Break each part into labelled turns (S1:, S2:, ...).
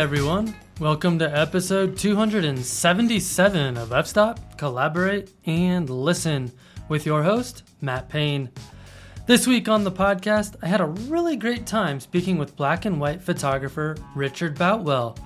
S1: Everyone, welcome to episode 277 of F Stop, Collaborate, and Listen with your host, Matt Payne. This week on the podcast, I had a really great time speaking with black and white photographer Richard Boutwell.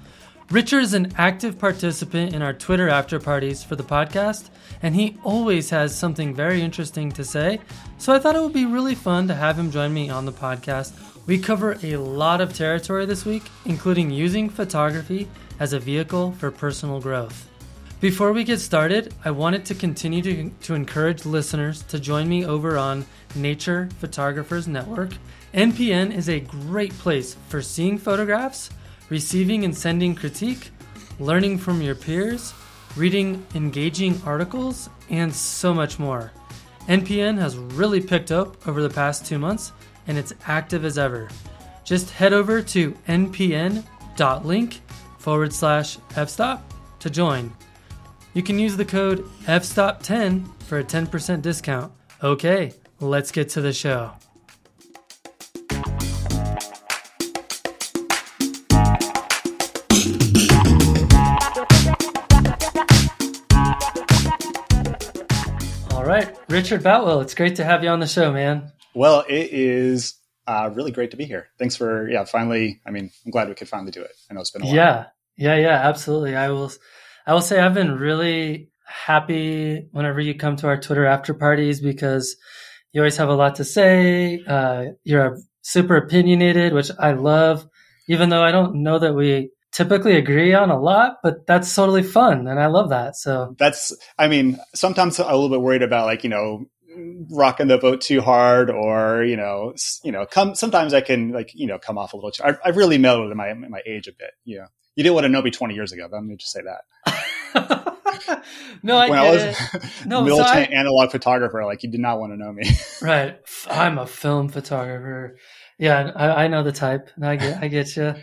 S1: Richard is an active participant in our Twitter after parties for the podcast, and he always has something very interesting to say, so I thought it would be really fun to have him join me on the podcast we cover a lot of territory this week, including using photography as a vehicle for personal growth. Before we get started, I wanted to continue to, to encourage listeners to join me over on Nature Photographers Network. NPN is a great place for seeing photographs, receiving and sending critique, learning from your peers, reading engaging articles, and so much more. NPN has really picked up over the past two months and it's active as ever. Just head over to npn.link forward slash fstop to join. You can use the code fstop10 for a 10% discount. Okay, let's get to the show. All right, Richard Boutwell, it's great to have you on the show, man.
S2: Well, it is uh, really great to be here. Thanks for yeah, finally. I mean, I'm glad we could finally do it. I know it's been a while.
S1: Yeah, yeah, yeah, absolutely. I will. I will say I've been really happy whenever you come to our Twitter after parties because you always have a lot to say. Uh, you're super opinionated, which I love. Even though I don't know that we typically agree on a lot, but that's totally fun, and I love that. So
S2: that's. I mean, sometimes I'm a little bit worried about like you know rocking the boat too hard or you know you know come sometimes i can like you know come off a little too I, have really mellowed in my my age a bit you know. You didn't want to know me 20 years ago let me just say
S1: that. No I,
S2: when I was no, militant so I, analog photographer like you did not want to know me.
S1: Right. I'm a film photographer. Yeah I, I know the type. I get i get you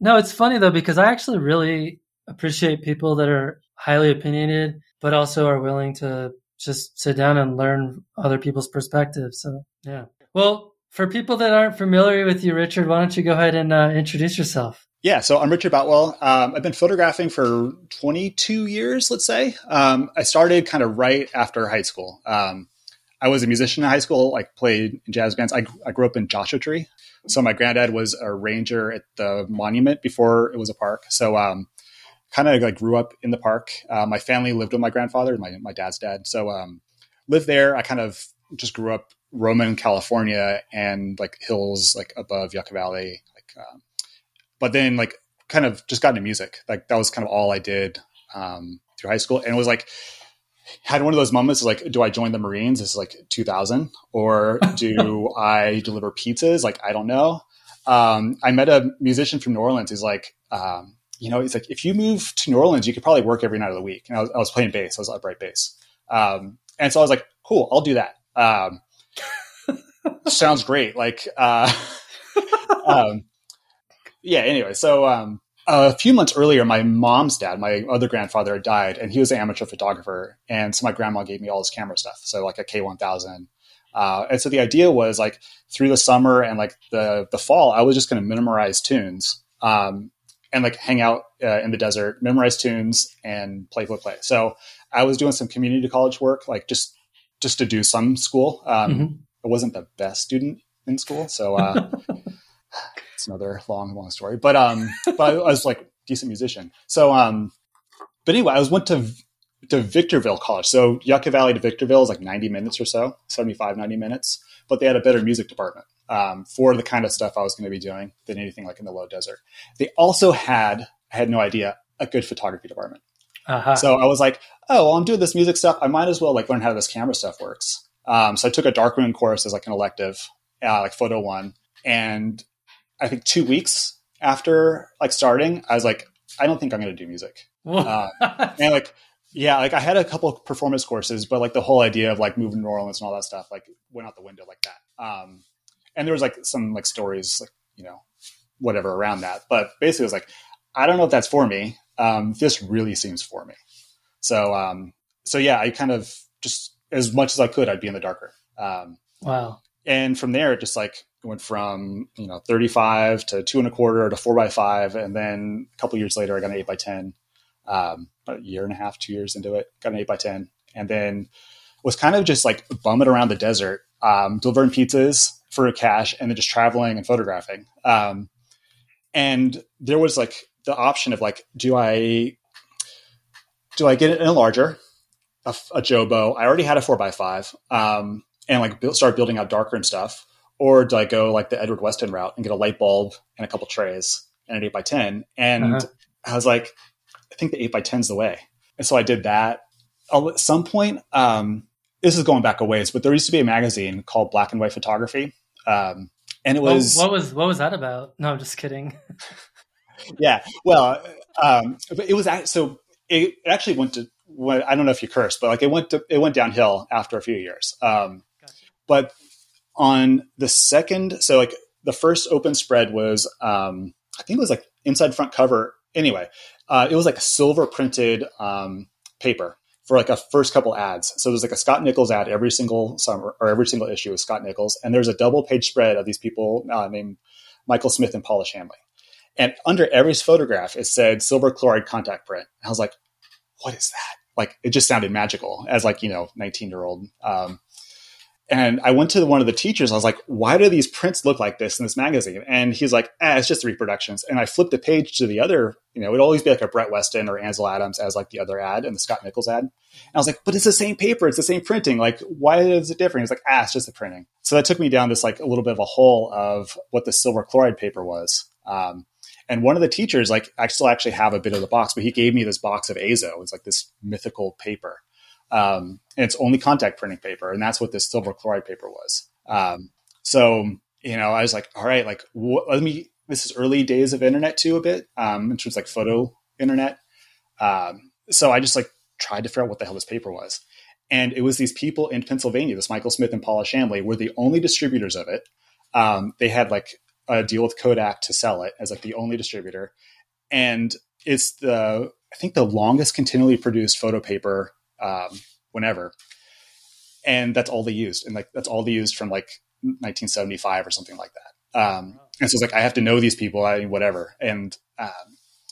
S1: no it's funny though because i actually really appreciate people that are highly opinionated but also are willing to just sit down and learn other people's perspectives. So, yeah. Well, for people that aren't familiar with you, Richard, why don't you go ahead and uh, introduce yourself?
S2: Yeah, so I'm Richard Boutwell. Um, I've been photographing for 22 years, let's say. Um, I started kind of right after high school. Um, I was a musician in high school, like played in jazz bands. I, I grew up in Joshua Tree. So my granddad was a ranger at the monument before it was a park. So um, kind of like grew up in the park. Uh, my family lived with my grandfather, my my dad's dad. So um, lived there. I kind of just grew up Roman, California, and like hills like above Yucca Valley. Like, um, but then like kind of just got into music. Like that was kind of all I did um, through high school, and it was like had one of those moments like do i join the marines this is like 2000 or do i deliver pizzas like i don't know um, i met a musician from new orleans he's like um, you know, he's like, if you move to New Orleans, you could probably work every night of the week. And I was, I was playing bass. I was upright bass. Um, and so I was like, cool, I'll do that. Um, sounds great. Like, uh, um, yeah, anyway. So, um, a few months earlier, my mom's dad, my other grandfather had died and he was an amateur photographer. And so my grandma gave me all his camera stuff. So like a K1000. Uh, and so the idea was like through the summer and like the, the fall, I was just going to memorize tunes. Um, and like hang out uh, in the desert, memorize tunes, and play play play. So I was doing some community college work, like just just to do some school. Um, mm-hmm. I wasn't the best student in school, so uh, it's another long, long story. But um, but I was like decent musician. So um, but anyway, I was went to to Victorville College. So Yucca Valley to Victorville is like 90 minutes or so, 75, 90 minutes. But they had a better music department um, for the kind of stuff I was going to be doing than anything like in the low desert. They also had, I had no idea, a good photography department. Uh-huh. So I was like, oh, well, I'm doing this music stuff. I might as well like learn how this camera stuff works. Um, so I took a darkroom course as like an elective, uh, like photo one. And I think two weeks after like starting, I was like, I don't think I'm going to do music. uh, and like, yeah, like I had a couple performance courses, but like the whole idea of like moving to New Orleans and all that stuff like went out the window like that. Um, and there was like some like stories like you know whatever around that. But basically it was like i don't know if that's for me. Um, this really seems for me. So um, so yeah i kind of just as much as i could i'd be in the darker. Um,
S1: wow.
S2: and from there it just like went from you know 35 to two and a quarter to four by five, and then a couple years later, I got an eight by ten. Um, a year and a half, two years into it, got an eight by ten, and then was kind of just like bumming around the desert, um, delivering pizzas for cash, and then just traveling and photographing. Um, and there was like the option of like, do I do I get it in a larger, a, a Jobo? I already had a four by five, um, and like build, start building out darker and stuff, or do I go like the Edward Weston route and get a light bulb and a couple trays and an eight by ten? And uh-huh. I was like, I think the eight by 10 is the way. And so I did that. At some point, um, this is going back a ways, but there used to be a magazine called Black and White Photography. Um, and it was
S1: what, what, was what was that about? No, I'm just kidding.
S2: yeah, well, um, it was so it actually went to. I don't know if you cursed, but like it went to it went downhill after a few years. Um, gotcha. But on the second, so like the first open spread was, um, I think it was like inside front cover. Anyway, uh, it was like a silver printed um, paper for like a first couple ads. So there's like a Scott Nichols ad every single summer or every single issue with Scott Nichols, and there's a double page spread of these people uh, named Michael Smith and Paula Chamlee. And under every photograph, it said silver chloride contact print. And I was like, what is that? Like, it just sounded magical as like, you know, 19 year old. Um, and I went to one of the teachers. I was like, why do these prints look like this in this magazine? And he's like, eh, it's just reproductions. And I flipped the page to the other, you know, it would always be like a Brett Weston or Ansel Adams as like the other ad and the Scott Nichols ad. And I was like, but it's the same paper. It's the same printing. Like, why is it different? He's like, ah, it's just the printing. So that took me down this like a little bit of a hole of what the silver chloride paper was. Um, and one of the teachers, like, I still actually have a bit of the box, but he gave me this box of Azo. It's like this mythical paper. Um, and it's only contact printing paper. And that's what this silver chloride paper was. Um, so, you know, I was like, all right, like, wh- let me, this is early days of internet too, a bit, um, in terms of like photo internet. Um, so I just like tried to figure out what the hell this paper was. And it was these people in Pennsylvania, this Michael Smith and Paula Chamlee were the only distributors of it. Um, they had like a deal with Kodak to sell it as like the only distributor. And it's the, I think the longest continually produced photo paper um, whenever. And that's all they used. And like, that's all they used from like 1975 or something like that. Um, and so it's like, I have to know these people, I mean, whatever. And, um,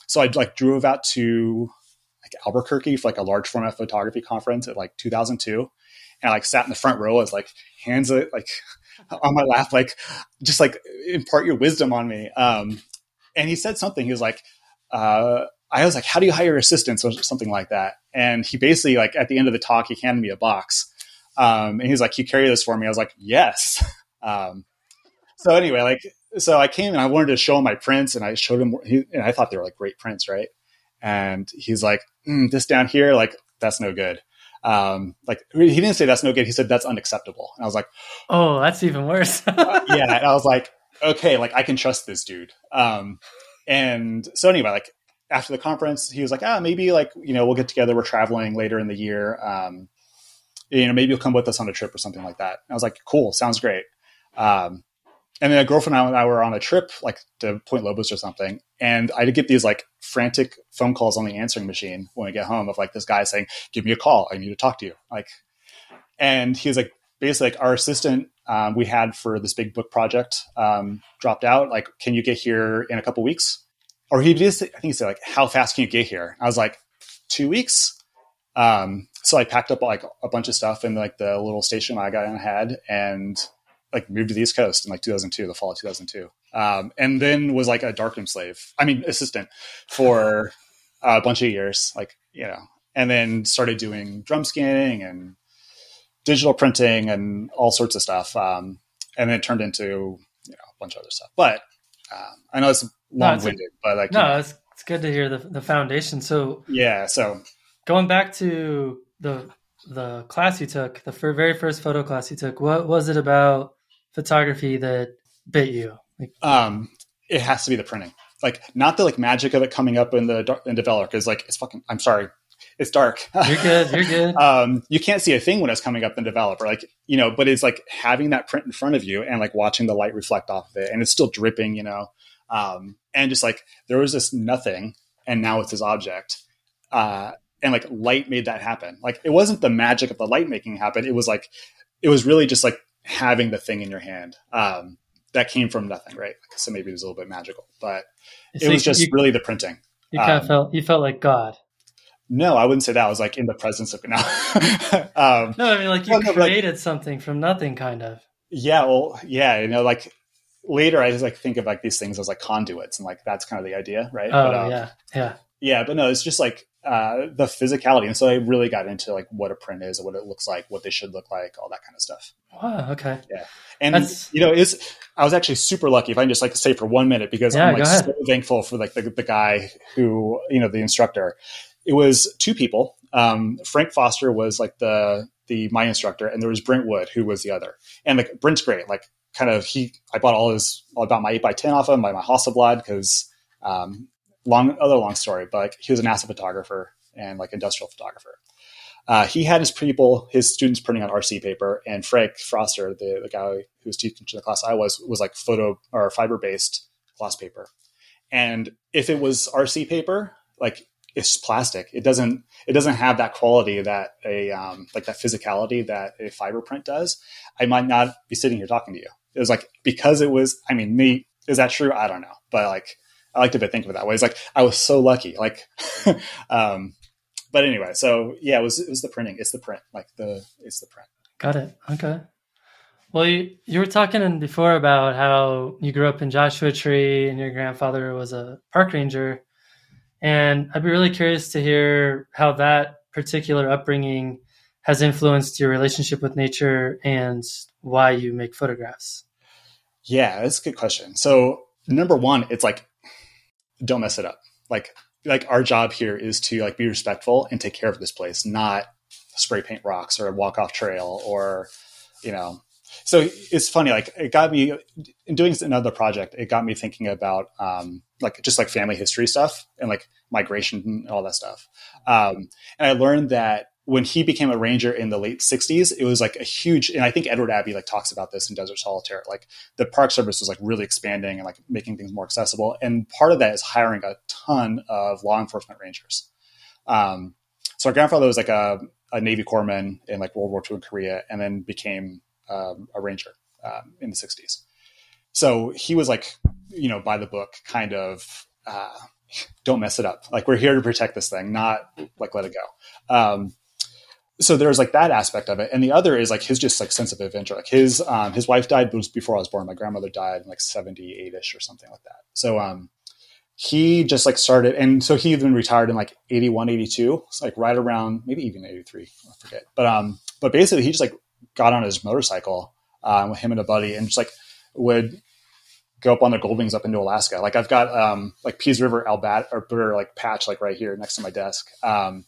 S2: so I like drove out to like Albuquerque for like a large format photography conference at like 2002. And I like sat in the front row as like hands like on my lap, like just like impart your wisdom on me. Um, and he said something, he was like, uh, I was like, how do you hire assistants or something like that? And he basically like at the end of the talk, he handed me a box. Um, and he's like, you carry this for me. I was like, yes. Um, so anyway, like, so I came and I wanted to show him my prints and I showed him, he, and I thought they were like great prints. Right. And he's like, mm, this down here, like, that's no good. Um, like he didn't say that's no good. He said that's unacceptable. And I was like,
S1: oh, that's even worse.
S2: uh, yeah. And I was like, okay, like I can trust this dude. Um, and so anyway, like after the conference, he was like, ah, maybe like, you know, we'll get together. We're traveling later in the year. Um, you know, maybe you'll come with us on a trip or something like that. And I was like, cool, sounds great. Um, and then a girlfriend and I were on a trip, like to Point Lobos or something. And I get these like frantic phone calls on the answering machine when I get home of like this guy saying, give me a call. I need to talk to you. Like, and he was like, basically like our assistant um, we had for this big book project um, dropped out. Like, can you get here in a couple weeks? Or he just, I think he said like, how fast can you get here? I was like, two weeks. Um, so I packed up like a bunch of stuff in like the little station I got had and like moved to the East Coast in like 2002, the fall of 2002. Um, and then was like a darkroom slave. I mean, assistant for a bunch of years, like, you know, and then started doing drum scanning and digital printing and all sorts of stuff. Um, and then it turned into, you know, a bunch of other stuff. But um, I know it's long winded, no, but like
S1: no, it's it's good to hear the the foundation. So
S2: yeah, so
S1: going back to the the class you took, the very first photo class you took, what was it about photography that bit you?
S2: Like, um, it has to be the printing, like not the like magic of it coming up in the in developer because like it's fucking. I'm sorry, it's dark.
S1: You're good. You're good.
S2: um, you can't see a thing when it's coming up in developer, like you know. But it's like having that print in front of you and like watching the light reflect off of it, and it's still dripping, you know. Um, and just like there was this nothing, and now it's this object. Uh, and like light made that happen. Like it wasn't the magic of the light making happen. It was like it was really just like having the thing in your hand. Um, that came from nothing, right? So maybe it was a little bit magical, but
S1: So
S2: it was just
S1: you,
S2: really the printing.
S1: you kind of
S2: um,
S1: felt you felt like God.
S2: No, I wouldn't say that. I was like in the presence of no. um,
S1: No, I mean like you
S2: Well, no, like-
S1: created something from nothing, kind of.
S2: yeah, well, yeah, you know, like later I just like think of like these things as like conduits, and like that's kind of the idea, right?
S1: Oh
S2: But, um,
S1: yeah, yeah.
S2: yeah, but no, it's just like uh, the physicality, and so I really got into like what a print is, what it looks like, what they should look like, all that kind of stuff.
S1: Wow. Okay. Yeah.
S2: And
S1: That's-
S2: you know, is I was actually super lucky. If I can just like say for one minute, because
S1: Yeah,
S2: I'm like so thankful for like the, the guy who you know the instructor. It was two people. Um, Frank Foster was like the the my instructor, and there was Brent Wood who was the other. And like Brent's great. Like kind of he, I bought all his all about my eight by ten off him, my my Hasselblad because um, long other long story, but like, he was a NASA photographer and like industrial photographer. Uh, he had his people, his students printing on RC paper, and Frank Foster, the, the guy who was teaching the class I was, was like photo or fiber based gloss paper. And if it was RC paper, like it's plastic, it doesn't it doesn't have that quality that a um, like that physicality that a fiber print does. I might not be sitting here talking to you. It was like because it was. I mean, me is that true? I don't know, but like I like to think of it that way. It's like I was so lucky. Like, um, but anyway, so yeah, it was it was the printing. It's the print. Like the it's the print.
S1: Got it. Okay. Well, you, you were talking before about how you grew up in Joshua Tree and your grandfather was a park ranger. And I'd be really curious to hear how that particular upbringing has influenced your relationship with nature and why you make photographs.
S2: Yeah, that's a good question. So number one, it's like don't mess it up. Like like our job here is to like be respectful and take care of this place, not spray paint rocks or walk off trail or you know. So it's funny. Like it got me in doing another project. It got me thinking about um, like just like family history stuff and like migration and all that stuff. Um, and I learned that when he became a ranger in the late 60s it was like a huge and i think edward abbey like talks about this in desert solitaire like the park service was like really expanding and like making things more accessible. And part of that is hiring a ton of law enforcement rangers. Um, so our grandfather was like a, a navy corpsman in like world war ii in korea and then became um, a ranger um, in the 60s so he was like you know by the book kind of uh, don't mess it up. Like we're here to protect this thing not like let it go. Um, so there's like that aspect of it. And the other is like his just like sense of adventure. Like his um his wife died before i was born. My grandmother died in like 78ish or something like that. So um he just like started and so he even retired in like 81 82 it's like right around maybe even 83 i forget. But um but basically he just like got on his motorcycle um with him and a buddy and just like would go up on the gold wings up into alaska. Like i've got um like Peace River Alberta or like patch like right here next to my desk. Um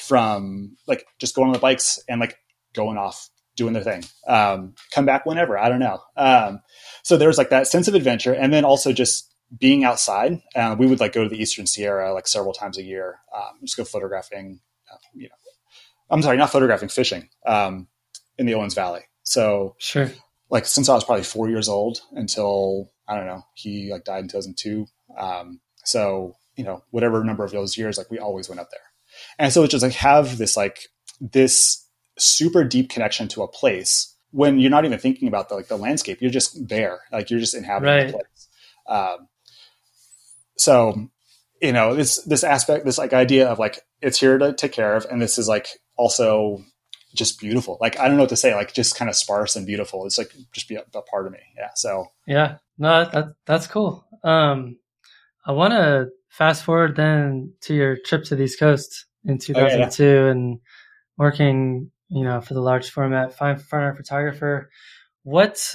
S2: from like just going on the bikes and like going off doing their thing. Um, come back whenever i don't know. Um, so there's like that sense of adventure. And then also just being outside uh, we would like go to the eastern sierra like several times a year. Um, just go photographing uh, you know i'm sorry not photographing fishing um, in the owens valley. So
S1: Sure.
S2: like since i was probably four years old until i don't know he like died in 2002 um, so you know whatever number of those years like we always went up there and so it's just like have this like this super deep connection to a place when you're not even thinking about the like the landscape. You're just there, like you're just inhabiting
S1: Right.
S2: the place. Um, so you know this this aspect, this like idea of like it's here to take care of, and this is like also just beautiful. Like I don't know what to say. Like just kind of sparse and beautiful. It's like just be a, a part of me. Yeah. So
S1: Yeah. No, that, that's cool. Um, I want to fast forward then to your trip to these East Coast in 2002 and working, you know, for the large format fine fine art photographer. What,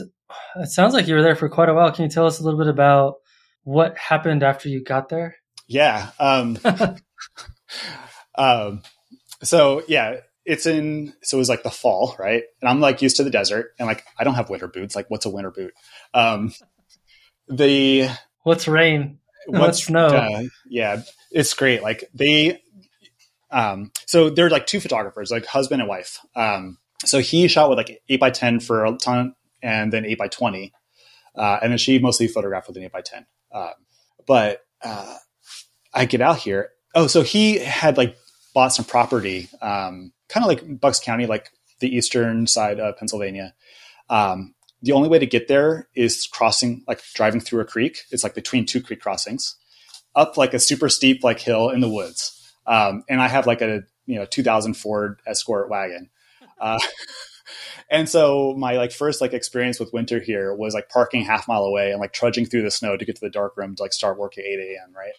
S1: it sounds like you were there for quite a while. Can you tell us a little bit about what happened after you got there?
S2: yeah. Um, um, so yeah, it's in, so it was like the fall, right? And I'm like used to the desert and like, I don't have winter boots. Like what's a winter boot? Um, the,
S1: What's rain?
S2: what's
S1: What's snow?
S2: uh, yeah, it's great. Like they, um, so they're like two photographers, like husband and wife. Um, so he shot with like eight by 10 for a ton and then eight by 20. Uh, and then she mostly photographed with an eight by 10. Um, but, uh, I get out here. Oh, so he had like bought some property, um, kind of like Bucks County, like the eastern side of Pennsylvania, um, the only way to get there is crossing, like driving through a creek. It's like between two creek crossings, up like a super steep like hill in the woods. Um, and I have like a you know 2000 Ford Escort wagon. Uh, and so my like first like experience with winter here was like parking half mile away and like trudging through the snow to get to the dark room to like start work at 8 a.m. Right.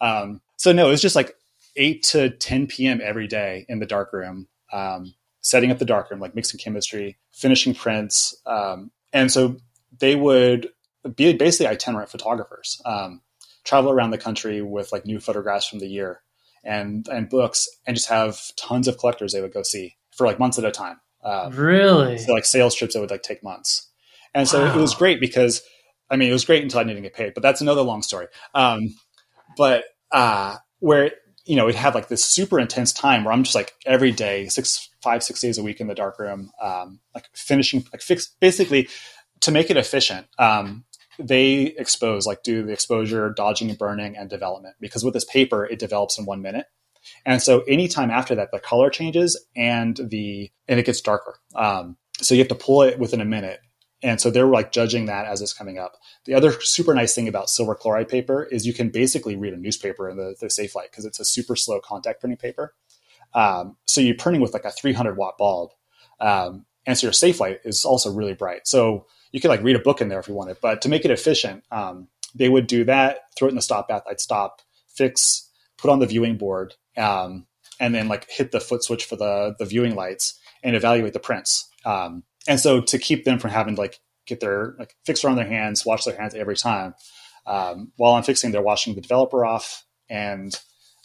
S2: Um, so no, it was just like 8 to 10 p.m. every day in the dark room, um, setting up the dark room, like mixing chemistry, finishing prints. Um, and so they would be basically itinerant photographers, um, travel around the country with like new photographs from the year and, and books and just have tons of collectors they would go see for like months at a time.
S1: Um, really?
S2: So like sales trips that would like take months. And so wow. it was great because, I mean, it was great until I didn't get paid, but that's another long story. Um, but uh, where you know, we'd have like this super intense time where I'm just like every day, six, five, six days a week in the dark room, um, like finishing, like fix, basically to make it efficient. Um, they expose, like do the exposure, dodging and burning and development because with this paper, it develops in one minute. And so anytime after that, the color changes and the, and it gets darker. Um, so you have to pull it within a minute. And so they're like judging that as it's coming up. The other super nice thing about silver chloride paper is you can basically read a newspaper in the, the safelight because it's a super slow contact printing paper. Um, so you're printing with like a 300 watt bulb. Um, and so your safelight is also really bright. So you could like read a book in there if you wanted, but to make it efficient, um, they would do that, throw it in the stop bath. I'd stop, fix, put on the viewing board, um, and then like hit the foot switch for the, the viewing lights and evaluate the prints. Um, and so to keep them from having to like get their like fixer on their hands, wash their hands every time. Um, while I'm fixing, they're washing the developer off and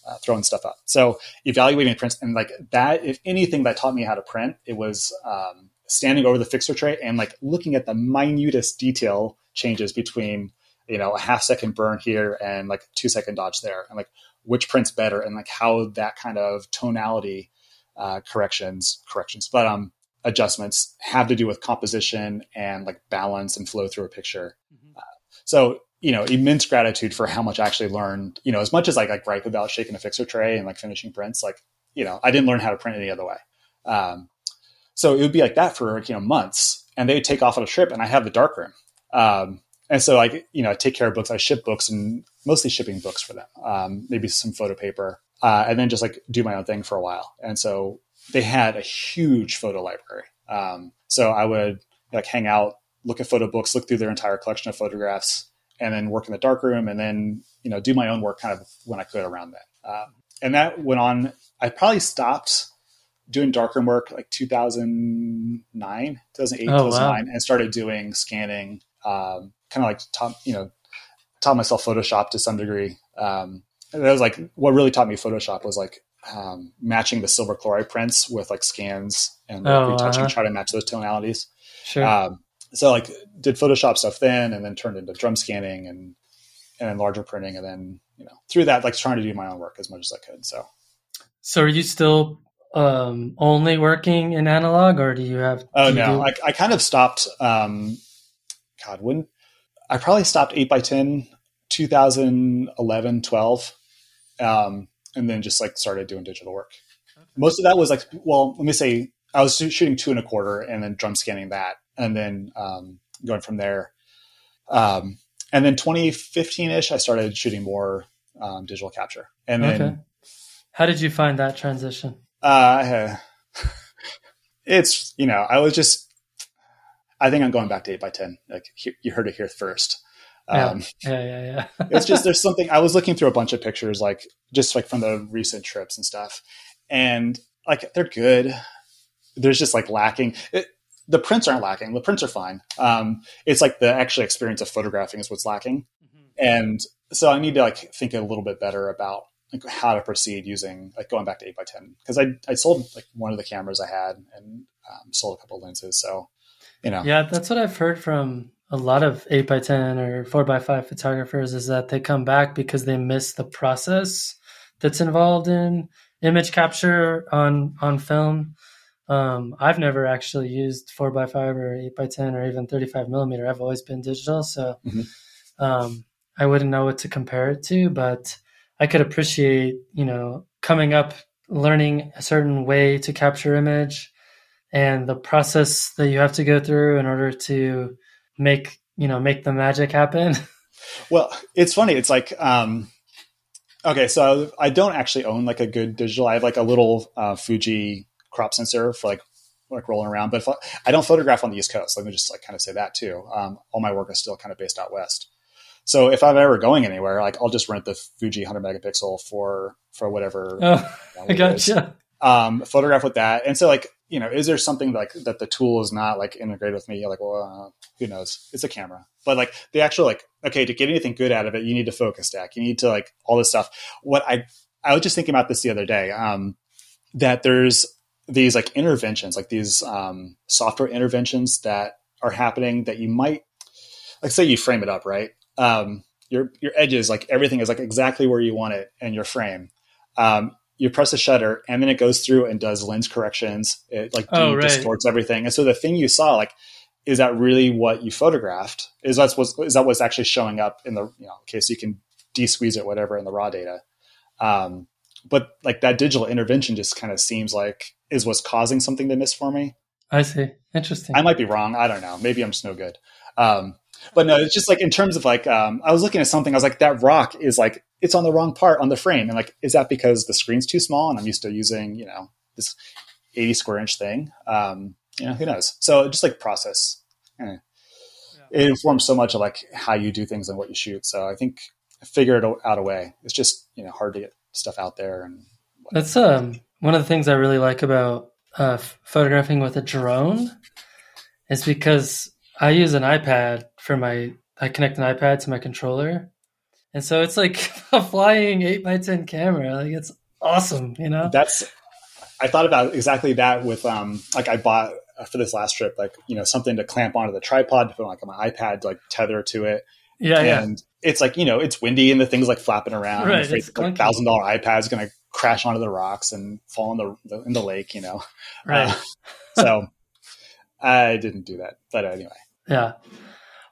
S2: uh, throwing stuff up. So evaluating prints and like that, if anything that taught me how to print, it was um, standing over the fixer tray and like looking at the minutest detail changes between you know a half second burn here and like two second dodge there, and like which print's better and like how that kind of tonality uh, corrections corrections, but um adjustments have to do with composition and like balance and flow through a picture. Mm-hmm. Uh, so, you know, immense gratitude for how much I actually learned, you know, as much as like, I gripe about shaking a fixer tray and like finishing prints, like, you know, I didn't learn how to print any other way. Um, so it would be like that for, you know, months and they'd take off on a trip and I have the darkroom. Um, and so like, you know, I take care of books. I ship books and mostly shipping books for them. Um, maybe some photo paper, uh, and then just like do my own thing for a while. And so they had a huge photo library. Um, so I would like hang out, look at photo books, look through their entire collection of photographs, and then work in the darkroom, and then you know do my own work kind of when I could around that. Um, and that went on. I probably stopped doing darkroom work like 2009, 2008, oh, 2009, wow. and started doing scanning, um, kind of like top, you know, taught myself Photoshop to some degree. Um, that was like what really taught me Photoshop was like um, matching the silver chloride prints with like scans and oh, retouching, uh-huh. try to match those tonalities.
S1: Sure. Um,
S2: so like did Photoshop stuff then, and then turned into drum scanning and and then larger printing, and then you know through that like trying to do my own work as much as I could. So.
S1: So are you still um, only working in analog, or do you have?
S2: Oh no, do- I, I kind of stopped. Um, God, when I probably stopped eight by 10, 2011, 12. Um, and then just like started doing digital work. Okay. Most of that was like, well, let me say I was shooting two and a quarter and then drum scanning that and then um, going from there. Um, and then 2015 ish, I started shooting more um, digital capture. And then, okay.
S1: how did you find that transition?
S2: Uh, it's you know, I was just, I think I'm going back to eight by ten. Like you heard it here first.
S1: Um, yeah, yeah, yeah. yeah.
S2: it's just there's something I was looking through a bunch of pictures, like just like from the recent trips and stuff, and like they're good. There's just like lacking. It, the prints aren't lacking. The prints are fine. Um, it's like the actual experience of photographing is what's lacking, mm-hmm. and so I need to like think a little bit better about like how to proceed using like going back to eight by ten because I I sold like one of the cameras I had and um, sold a couple lenses. So you know,
S1: yeah, that's what I've heard from a lot of 8 by 10 or 4 by 5 photographers is that they come back because they miss the process that's involved in image capture on on film um, i've never actually used 4 by 5 or 8 by 10 or even 35 millimeter i've always been digital so mm-hmm. um, i wouldn't know what to compare it to but i could appreciate you know coming up learning a certain way to capture image and the process that you have to go through in order to make you know make the magic happen.
S2: Well, it's funny. It's like um, okay, so I don't actually own like a good digital. I have like a little uh, Fuji crop sensor for like like rolling around, but I don't photograph on the East Coast. Let me just like kind of say that too. Um, all my work is still kind of based out west. So if I'm ever going anywhere, like I'll just rent the Fuji 100 megapixel for for whatever.
S1: Oh, I gotcha.
S2: Um, photograph with that, and so like you know, is there something like that the tool is not like integrated with me? Like, well, uh, who knows? It's a camera, but like the actual like okay, to get anything good out of it, you need to focus stack. You need to like all this stuff. What I I was just thinking about this the other day. Um, that there's these like interventions, like these um, software interventions that are happening that you might like say you frame it up right um, your your edges, like everything is like exactly where you want it in your frame. Um, you press the shutter, and then it goes through and does lens corrections. It like oh, right. distorts everything, and so the thing you saw, like, is that really what you photographed? Is that what's is that what's actually showing up in the you know case you can de-squeeze it whatever in the raw data? Um, but like that digital intervention just kind of seems like is what's causing something to miss for me.
S1: I see. Interesting.
S2: I might be wrong. I don't know. Maybe I'm just no good. Um, but no, it's just like in terms of like, um, I was looking at something, I was like, that rock is like, it's on the wrong part on the frame. And like, is that because the screen's too small and I'm used to using, you know, this 80 square inch thing? Um, you know, who knows? So just like process. Eh. Yeah. It informs so much of like how you do things and what you shoot. So I think figure it out a way. It's just, you know, hard to get stuff out there. And
S1: that's, um, one of the things I really like about, uh, photographing with a drone is because I use an iPad for my. I connect an iPad to my controller, and so it's like a flying eight by ten camera. Like it's awesome, you know.
S2: That's. I thought about exactly that with um like I bought uh, for this last trip like you know something to clamp onto the tripod to put like on my iPad to like tether to it.
S1: Yeah,
S2: and yeah. it's like you know it's windy and the thing's like flapping around. Right, it's like thousand dollar iPad's gonna crash onto the rocks and fall in the, the in the lake. You know,
S1: right? Uh,
S2: so I didn't do that, but anyway.
S1: Yeah.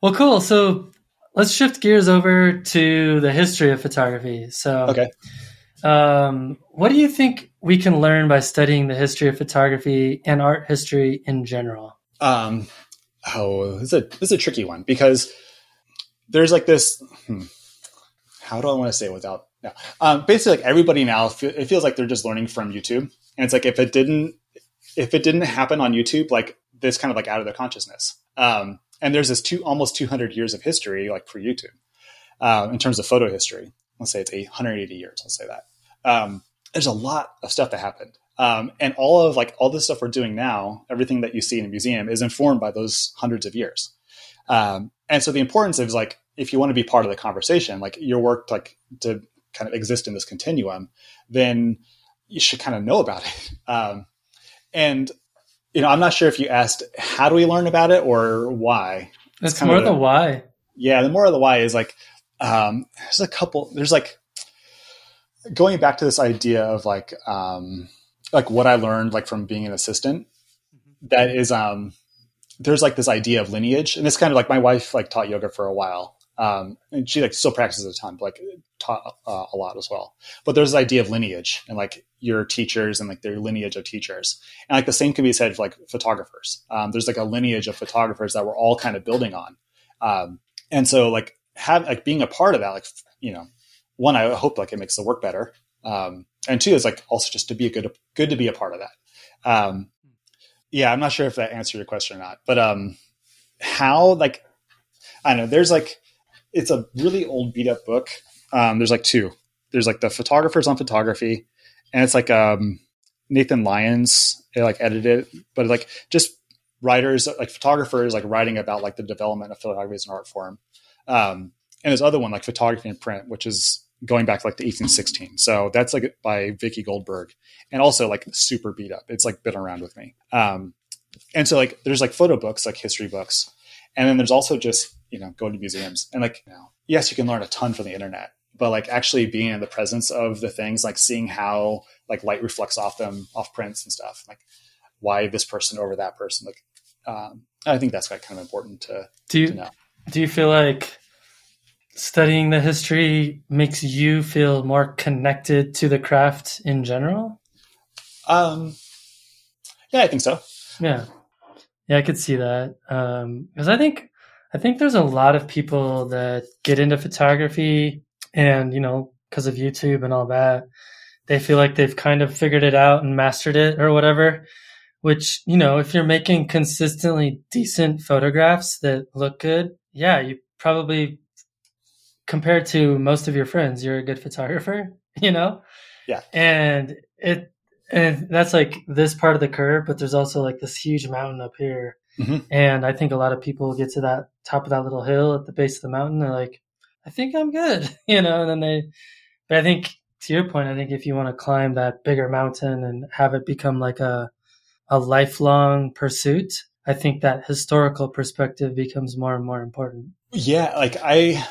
S1: Well, cool. So let's shift gears over to the history of photography. So,
S2: okay.
S1: Um, what do you think we can learn by studying the history of photography and art history in general?
S2: Um, oh, this is a this is a tricky one because there's like this. Hmm, how do I want to say it without? No. Um, basically, like everybody now, it feels like they're just learning from YouTube, and it's like if it didn't if it didn't happen on YouTube, like this kind of like out of their consciousness. Um, and there's this two almost 200 years of history like for youtube um, in terms of photo history. Let's say it's 180 years let's say that. Um, there's a lot of stuff that happened. Um, and all of like all this stuff we're doing now everything that you see in a museum is informed by those hundreds of years. Um, and so the importance is like if you want to be part of the conversation like your work like to kind of exist in this continuum then you should kind of know about it. Um, and you know, I'm not sure if you asked how do we learn about it or why.
S1: It's, it's more the why.
S2: Yeah, the more of the why is like um, there's a couple. There's like going back to this idea of like um, like what I learned like from being an assistant. Mm-hmm. That is um, there's like this idea of lineage, and it's kind of like my wife like taught yoga for a while, um, and she like still practices a ton, but like taught uh, a lot as well. But there's this idea of lineage and like your teachers and like their lineage of teachers, and like the same can be said for like photographers. Um, there's like a lineage of photographers that we're all kind of building on, um, and so like have like being a part of that, like you know, one I hope like it makes the work better, um, and two is like also just to be a good good to be a part of that. Um, yeah, I'm not sure if that answered your question or not, but um, how like I don't know. There's like it's a really old beat up book. Um, there's like two. There's like the photographers on photography, and it's like um, Nathan Lyons they like edited it, but like just writers like photographers like writing about like the development of photography as an art form. Um, and there's other one like photography in print, which is going back to like the 1816. So that's like by Vicki Goldberg, and also like super beat up. It's like been around with me. Um, and so like there's like photo books, like history books, and then there's also just you know going to museums and like you know, yes, you can learn a ton from the internet, but like actually being in the presence of the things, like seeing how like light reflects off them, off prints and stuff, like why this person over that person. Like, um, I think that's like kind of important to
S1: do. You,
S2: to know.
S1: Do you feel like studying the history makes you feel more connected to the craft in general?
S2: Um, yeah, I think so.
S1: Yeah, yeah, I could see that Um because um, I think I think there's a lot of people that get into photography, and you know, because of YouTube and all that, they feel like they've kind of figured it out and mastered it or whatever. Which you know, if you're making consistently decent photographs that look good, yeah, you probably compared to most of your friends, you're a good photographer. You know,
S2: yeah,
S1: and it and that's like this part of the curve, but there's also like this huge mountain up here. Mm-hmm. And I think a lot of people get to that top of that little hill at the base of the mountain. They're like, I think I'm good, you know, and then they, but I think to your point, I think if you want to climb that bigger mountain and have it become like a, a lifelong pursuit, I think that historical perspective becomes more and more important.
S2: Yeah. Like I,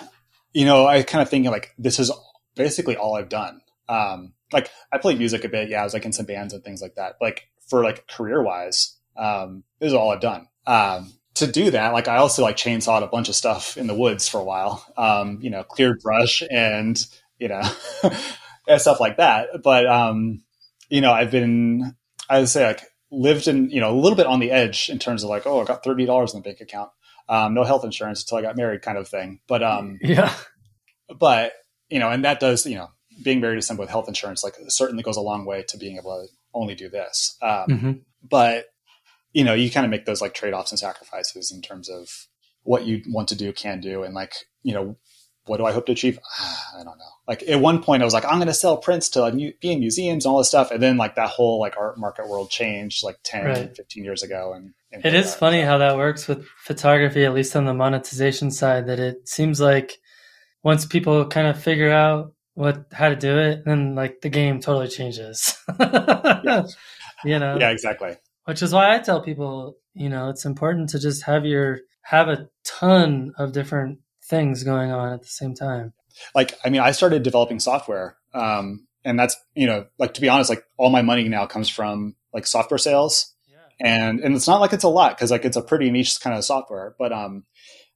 S2: you know, I kind of think like this is basically all I've done. Um, like I played music a bit. Yeah, I was like in some bands and things like that. Like for like career wise, um, this is all I've done. Um, to do that, like I also like chainsawed a bunch of stuff in the woods for a while. Um, you know, cleared brush and you know, and stuff like that. But um, you know, I've been I would say like lived in you know a little bit on the edge in terms of like oh I got thirty dollars in the bank account, um, no health insurance until I got married kind of thing. But um,
S1: yeah,
S2: but you know, and that does you know being married to someone with health insurance like certainly goes a long way to being able to only do this. Um, mm-hmm. But you know, you kind of make those like trade offs and sacrifices in terms of what you want to do, can do, and like you know, what do I hope to achieve? I don't know. Like at one point, I was like, I'm going to sell prints to like, be in museums and all this stuff, and then like that whole like art market world changed like 10, right. 15 years ago, and,
S1: and it is that. funny how that works with photography, at least on the monetization side. That it seems like once people kind of figure out what how to do it, then like the game totally changes. yeah. You know.
S2: Yeah, exactly.
S1: Which is why I tell people, you know, it's important to just have your have a ton of different things going on at the same time.
S2: Like, I mean, I started developing software, um, and that's you know, like to be honest, like all my money now comes from like software sales, yeah. and and it's not like it's a lot because like it's a pretty niche kind of software, but um,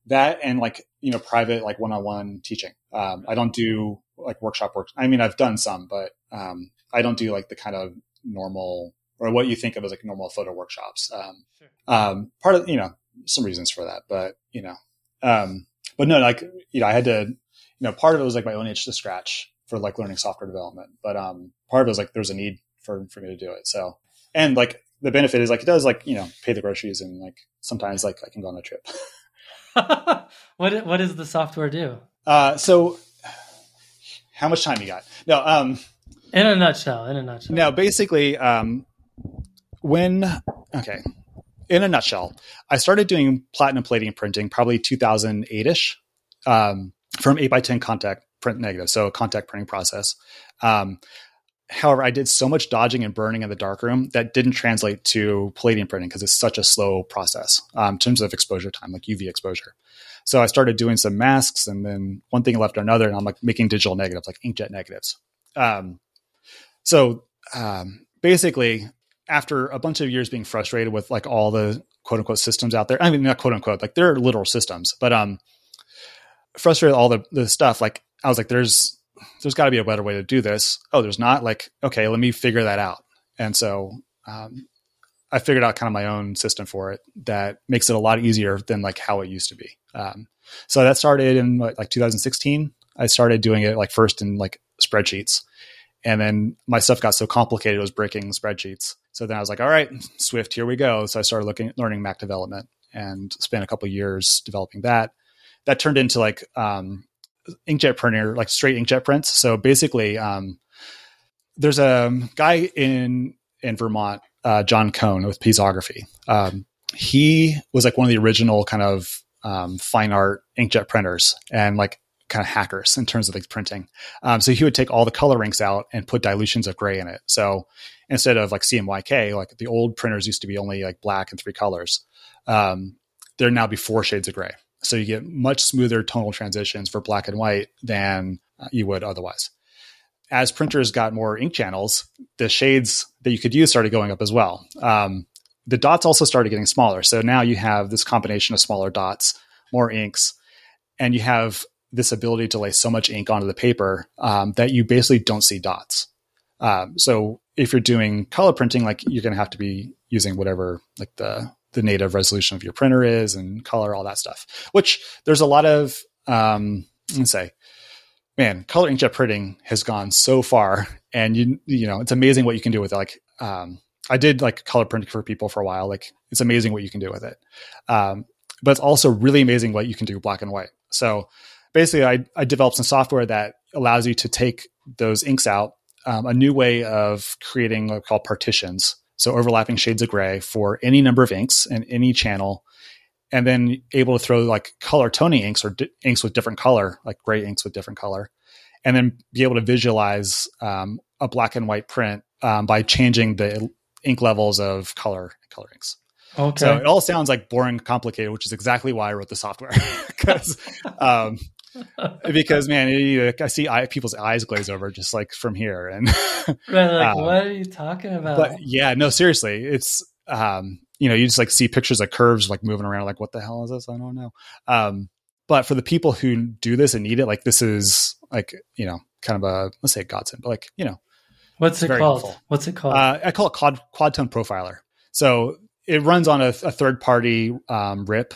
S2: that and like you know, private like one on one teaching. Um, I don't do like workshop work. I mean, I've done some, but um, I don't do like the kind of normal or what you think of as like normal photo workshops. Um, sure. um, part of you know some reasons for that, but you know, um, but no, like you know, I had to, you know, part of it was like my own itch to scratch for like learning software development, but um, part of it was like there was a need for for me to do it. So and like the benefit is like it does like you know pay the groceries and like sometimes like I can go on a trip.
S1: what what does the software do?
S2: Uh, so how much time you got? No, um,
S1: in a nutshell, in a nutshell.
S2: Now, basically, um, when okay, in a nutshell, I started doing platinum palladium printing probably 2008 ish, um, from eight by ten contact print negative, so contact printing process. Um, however, I did so much dodging and burning in the darkroom that didn't translate to palladium printing because it's such a slow process um, in terms of exposure time, like UV exposure. So I started doing some masks, and then one thing left another, and I'm like making digital negatives, like inkjet negatives. Um, so um, basically, after a bunch of years being frustrated with like all the quote unquote systems out there, I mean not quote unquote, like they're literal systems, but um, frustrated with all the the stuff. Like I was like, there's there's got to be a better way to do this. Oh, there's not. Like okay, let me figure that out. And so um, I figured out kind of my own system for it that makes it a lot easier than like how it used to be. Um, so that started in like 2016. I started doing it like first in like spreadsheets, and then my stuff got so complicated it was breaking spreadsheets. So then I was like, all right, Swift, here we go. So I started looking learning Mac development and spent a couple years developing that. That turned into like um, inkjet printer, like straight inkjet prints. So basically, um, there's a guy in in Vermont uh, Jon Cone with Piezography. Um, he was like one of the original kind of um, fine art inkjet printers and like kind of hackers in terms of like printing. Um, so he would take all the color inks out and put dilutions of gray in it. So instead of like CMYK, like the old printers used to be only like black and three colors, um, there now be four shades of gray. So you get much smoother tonal transitions for black and white than you would otherwise as printers got more ink channels, the shades that you could use started going up as well. Um, the dots also started getting smaller. So now you have this combination of smaller dots, more inks, and you have this ability to lay so much ink onto the paper um, that you basically don't see dots. Um, so if you're doing color printing, like you're going to have to be using whatever like the the native resolution of your printer is and color all that stuff. Which there's a lot of um, let's say, man, color inkjet printing has gone so far, and you you know it's amazing what you can do with it. Like um, I did like color printing for people for a while. Like it's amazing what you can do with it. Um, but it's also really amazing what you can do black and white. So basically, I, I developed some software that allows you to take those inks out, um, a new way of creating what we call partitions. So overlapping shades of gray for any number of inks and any channel, and then able to throw like color toning inks or di- inks with different color, like gray inks with different color, and then be able to visualize um, a black and white print um, by changing the ink levels of color color inks.
S1: Okay.
S2: So it all sounds like boring, complicated, which is exactly why I wrote the software. because, um, because man, it, I see eye, people's eyes glaze over just like from here, and
S1: right, like
S2: um,
S1: what are you talking about?
S2: but yeah, no, seriously, it's um, you know, you just like see pictures of curves like moving around, like what the hell is this? I don't know. Um, but for the people who do this and need it, like this is like you know, kind of a let's say a godsend, but like you know,
S1: What's it called?
S2: helpful.
S1: What's it called?
S2: uh, I call it quad quad tone profiler. So it runs on a, a third party um, RIP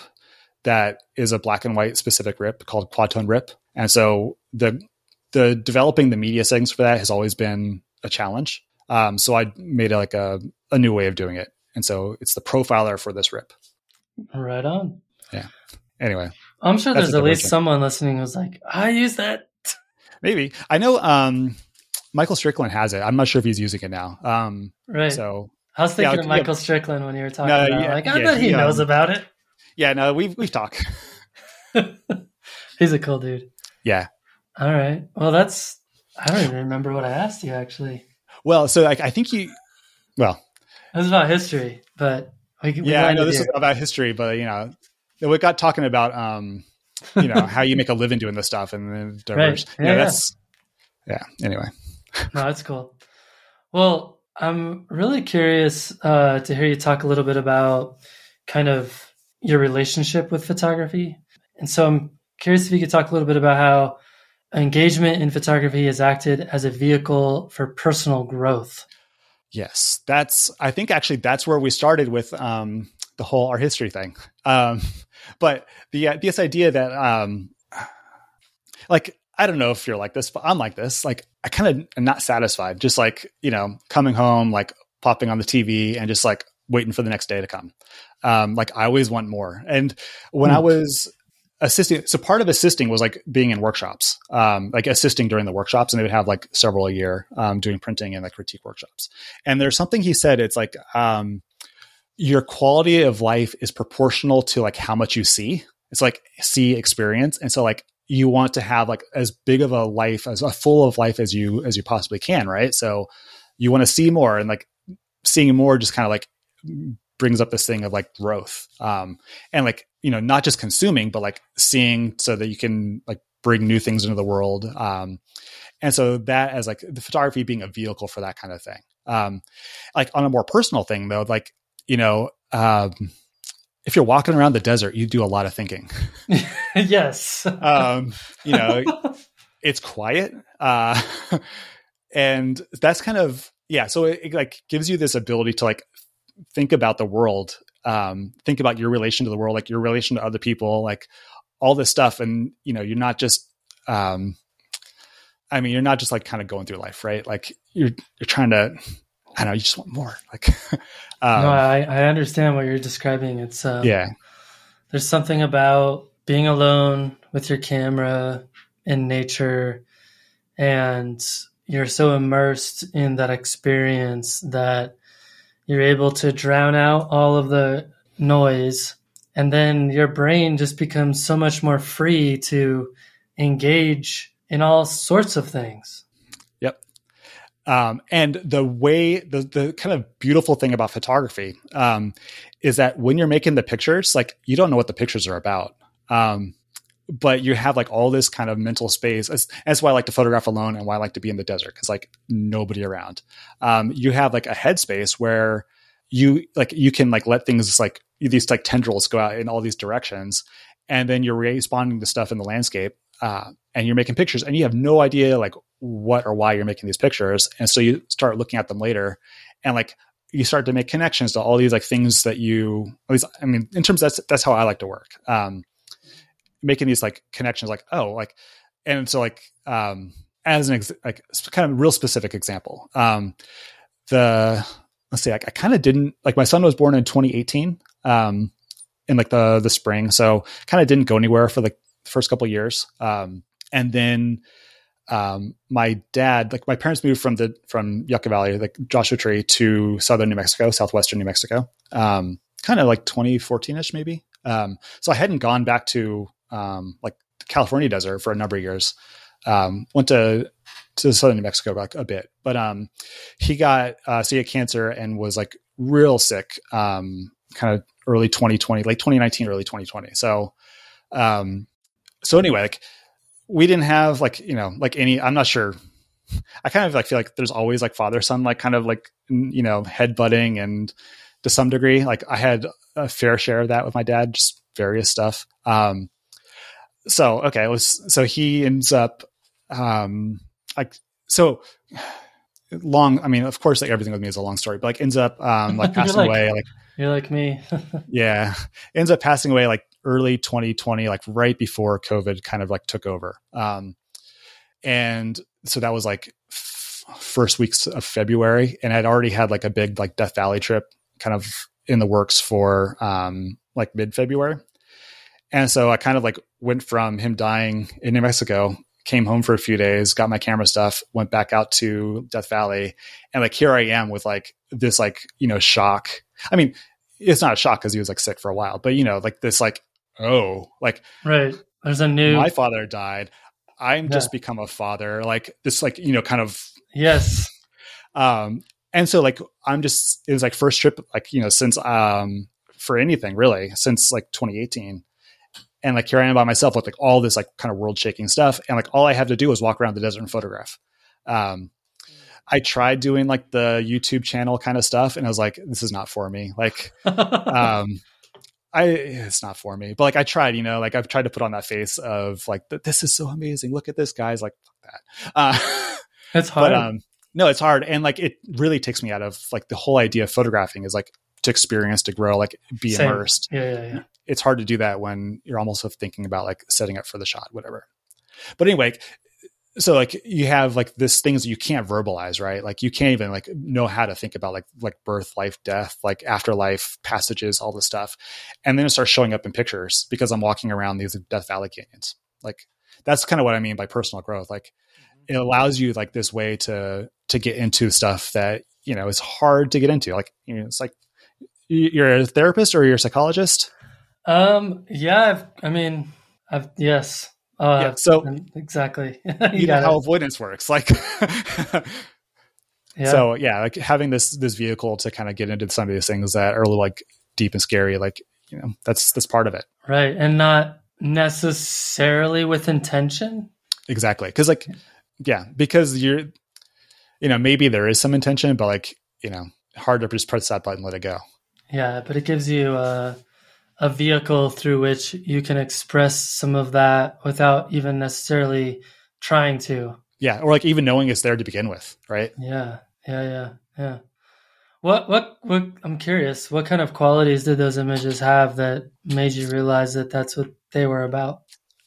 S2: that is a black and white specific RIP called QuadToneRIP. And so the the developing the media settings for that has always been a challenge. Um, so I made like a, a new way of doing it. And so it's the profiler for this RIP.
S1: right on. Yeah.
S2: Anyway,
S1: I'm sure there's at least someone listening who's like, I use that.
S2: maybe I know um, Michael Strickland has it. I'm not sure if he's using it now. Um,
S1: Right.
S2: so
S1: I was thinking
S2: yeah,
S1: of
S2: yeah.
S1: Michael Strickland when you were talking
S2: No,
S1: about. it.
S2: yeah,
S1: like, I
S2: yeah,
S1: bet he, knows about it.
S2: Yeah, no, we've we've talked.
S1: He's a cool dude.
S2: yeah.
S1: All right. Well, that's. I don't even remember what I asked you actually.
S2: Well, so I, I think you. Well,
S1: It was about history, but we, we
S2: yeah, I know this
S1: here.
S2: is about history, but you know, we got talking about um, you know, how you make a living doing this stuff, and then diverge.
S1: Right. Yeah, yeah.
S2: that's yeah. Anyway,
S1: No, that's cool. Well, I'm really curious uh, to hear you talk a little bit about kind of your relationship with photography. And so I'm curious if you could talk a little bit about how engagement in photography has acted as a vehicle for personal growth.
S2: yes, that's. I think actually that's where we started with um, the whole art history thing. Um, but the uh, this idea that um, like I don't know if you're like this, but I'm like this. Like I kind of am not satisfied. Just like you know, coming home, like popping on the TV, and just like waiting for the next day to come. Um, like I always want more. And when I
S1: Hmm.
S2: was assisting, so part of assisting was like being in workshops, um, like assisting during the workshops, and they would have like several a year um, doing printing and like critique workshops. And there's something he said. It's like um, your quality of life is proportional to like how much you see. It's like see experience, and so like you want to have like as big of a life as a full of life as you as you possibly can, right? So you want to see more, and like seeing more just kind of like brings up this thing of like growth, um, and like you know not just consuming, but like seeing so that you can like bring new things into the world. Um, and so that as like the photography being a vehicle for that kind of thing. Um, like on a more personal thing though, like you know, um, if you're walking around the desert, you do a lot of thinking.
S1: yes.
S2: Um, you know, it's quiet, uh, and that's kind of yeah. So it, it like gives you this ability to like think about the world, um, think about your relation to the world, like your relation to other people, like all this stuff, and you know, you're not just. Um, I mean, you're not just like kind of going through life, right? Like you're you're trying to. I don't know. You just want more. Like, um,
S1: no, I, I understand what you're describing. It's um,
S2: yeah,
S1: there's something about being alone with your camera in nature and you're so immersed in that experience that you're able to drown out all of the noise and then your brain just becomes so much more free to engage in all sorts of things Yep.
S2: Um, and the way the the kind of beautiful thing about photography um, is that when you're making the pictures, like you don't know what the pictures are about, um, but you have like all this kind of mental space. That's, that's why I like to photograph alone and why I like to be in the desert because like nobody around. Um, you have like a headspace where you like you can like let things like these like tendrils go out in all these directions, and then you're responding to stuff in the landscape uh, and you're making pictures and you have no idea like what or why you're making these pictures. And so you start looking at them later and like you start to make connections to all these like things that you at least I mean in terms that's that's how I like to work. Um, making these like connections like oh like and so like um as an ex- like kind of real specific example um the let's see like, i kind of didn't like my son was born in 2018 um in like the the spring so kind of didn't go anywhere for the first couple years um and then um my dad like my parents moved from the from yucca valley like joshua tree to southern new mexico southwestern new mexico um kind of like 2014ish maybe um so i hadn't gone back to um like the california desert for a number of years um went to to southern New Mexico like a bit, but um, he got uh, so he had cancer and was like real sick, um, kind of early 2020, late 2019, early 2020. So, um, so anyway, like we didn't have like you know like any. I'm not sure. I kind of like feel like there's always like father son like kind of like you know head butting and to some degree like I had a fair share of that with my dad, just various stuff. Um, so okay, was so he ends up um like so long i mean of course like everything with me is a long story but like ends up um like passing
S1: like,
S2: away like
S1: you're like me.
S2: Yeah. Ends up passing away like early 2020 like right before covid kind of like took over. Um and so that was like f- first weeks of february and i'd already had like a big like death valley trip kind of in the works for um like mid february and so i kind of like went from him dying in new mexico came home for a few days, got my camera stuff, went back out to Death Valley, and like here I am with like this like you know shock. I mean, it's not a shock because he was like sick for a while, but you know like this like oh like
S1: right. There's a new
S2: my father died. I'm yeah. just become a father. Like this like you know kind of
S1: yes.
S2: Um and so like I'm just it was like first trip like you know since um for anything really since like 2018 and like here I am by myself with like all this like kind of world shaking stuff, and like all I have to do is walk around the desert and photograph. Um, I tried doing like the YouTube channel kind of stuff, and I was like, this is not for me. Like, um, I it's not for me. But like I tried, you know, like I've tried to put on that face of like this is so amazing. Look at this, guys. Like fuck that. Uh,
S1: it's hard.
S2: But, um, no, it's hard, and like it really takes me out of like the whole idea of photographing is like to experience, to grow, like be Same. immersed.
S1: Yeah, yeah, yeah
S2: it's hard to do that when you're almost thinking about like setting up for the shot, whatever. But anyway, so like you have like this things that you can't verbalize, right? Like you can't even like know how to think about like like birth, life, death, like afterlife passages, all this stuff, and then it starts showing up in pictures because I'm walking around these Death Valley canyons. Like that's kind of what I mean by personal growth. Like mm-hmm. it allows you like this way to to get into stuff that you know is hard to get into. Like you know, it's like you're a therapist or you're a psychologist
S1: um. Yeah. I've, I mean. I've. Yes. Uh,
S2: yeah. So
S1: exactly.
S2: you, you know how it. avoidance works. Like. yeah. So yeah, like having this this vehicle to kind of get into some of these things that are a little like deep and scary. Like you know, that's that's part of it.
S1: Right, and not necessarily with intention.
S2: Exactly, because like yeah, because you're, you know, maybe there is some intention, but like you know, hard to just press that button, let it go.
S1: Yeah, but it gives you. uh a vehicle through which you can express some of that without even necessarily trying to.
S2: Yeah, or like even knowing it's there to begin with, right?
S1: Yeah, yeah, yeah, yeah. What, what, what? I'm curious. What kind of qualities did those images have that made you realize that that's what they were about?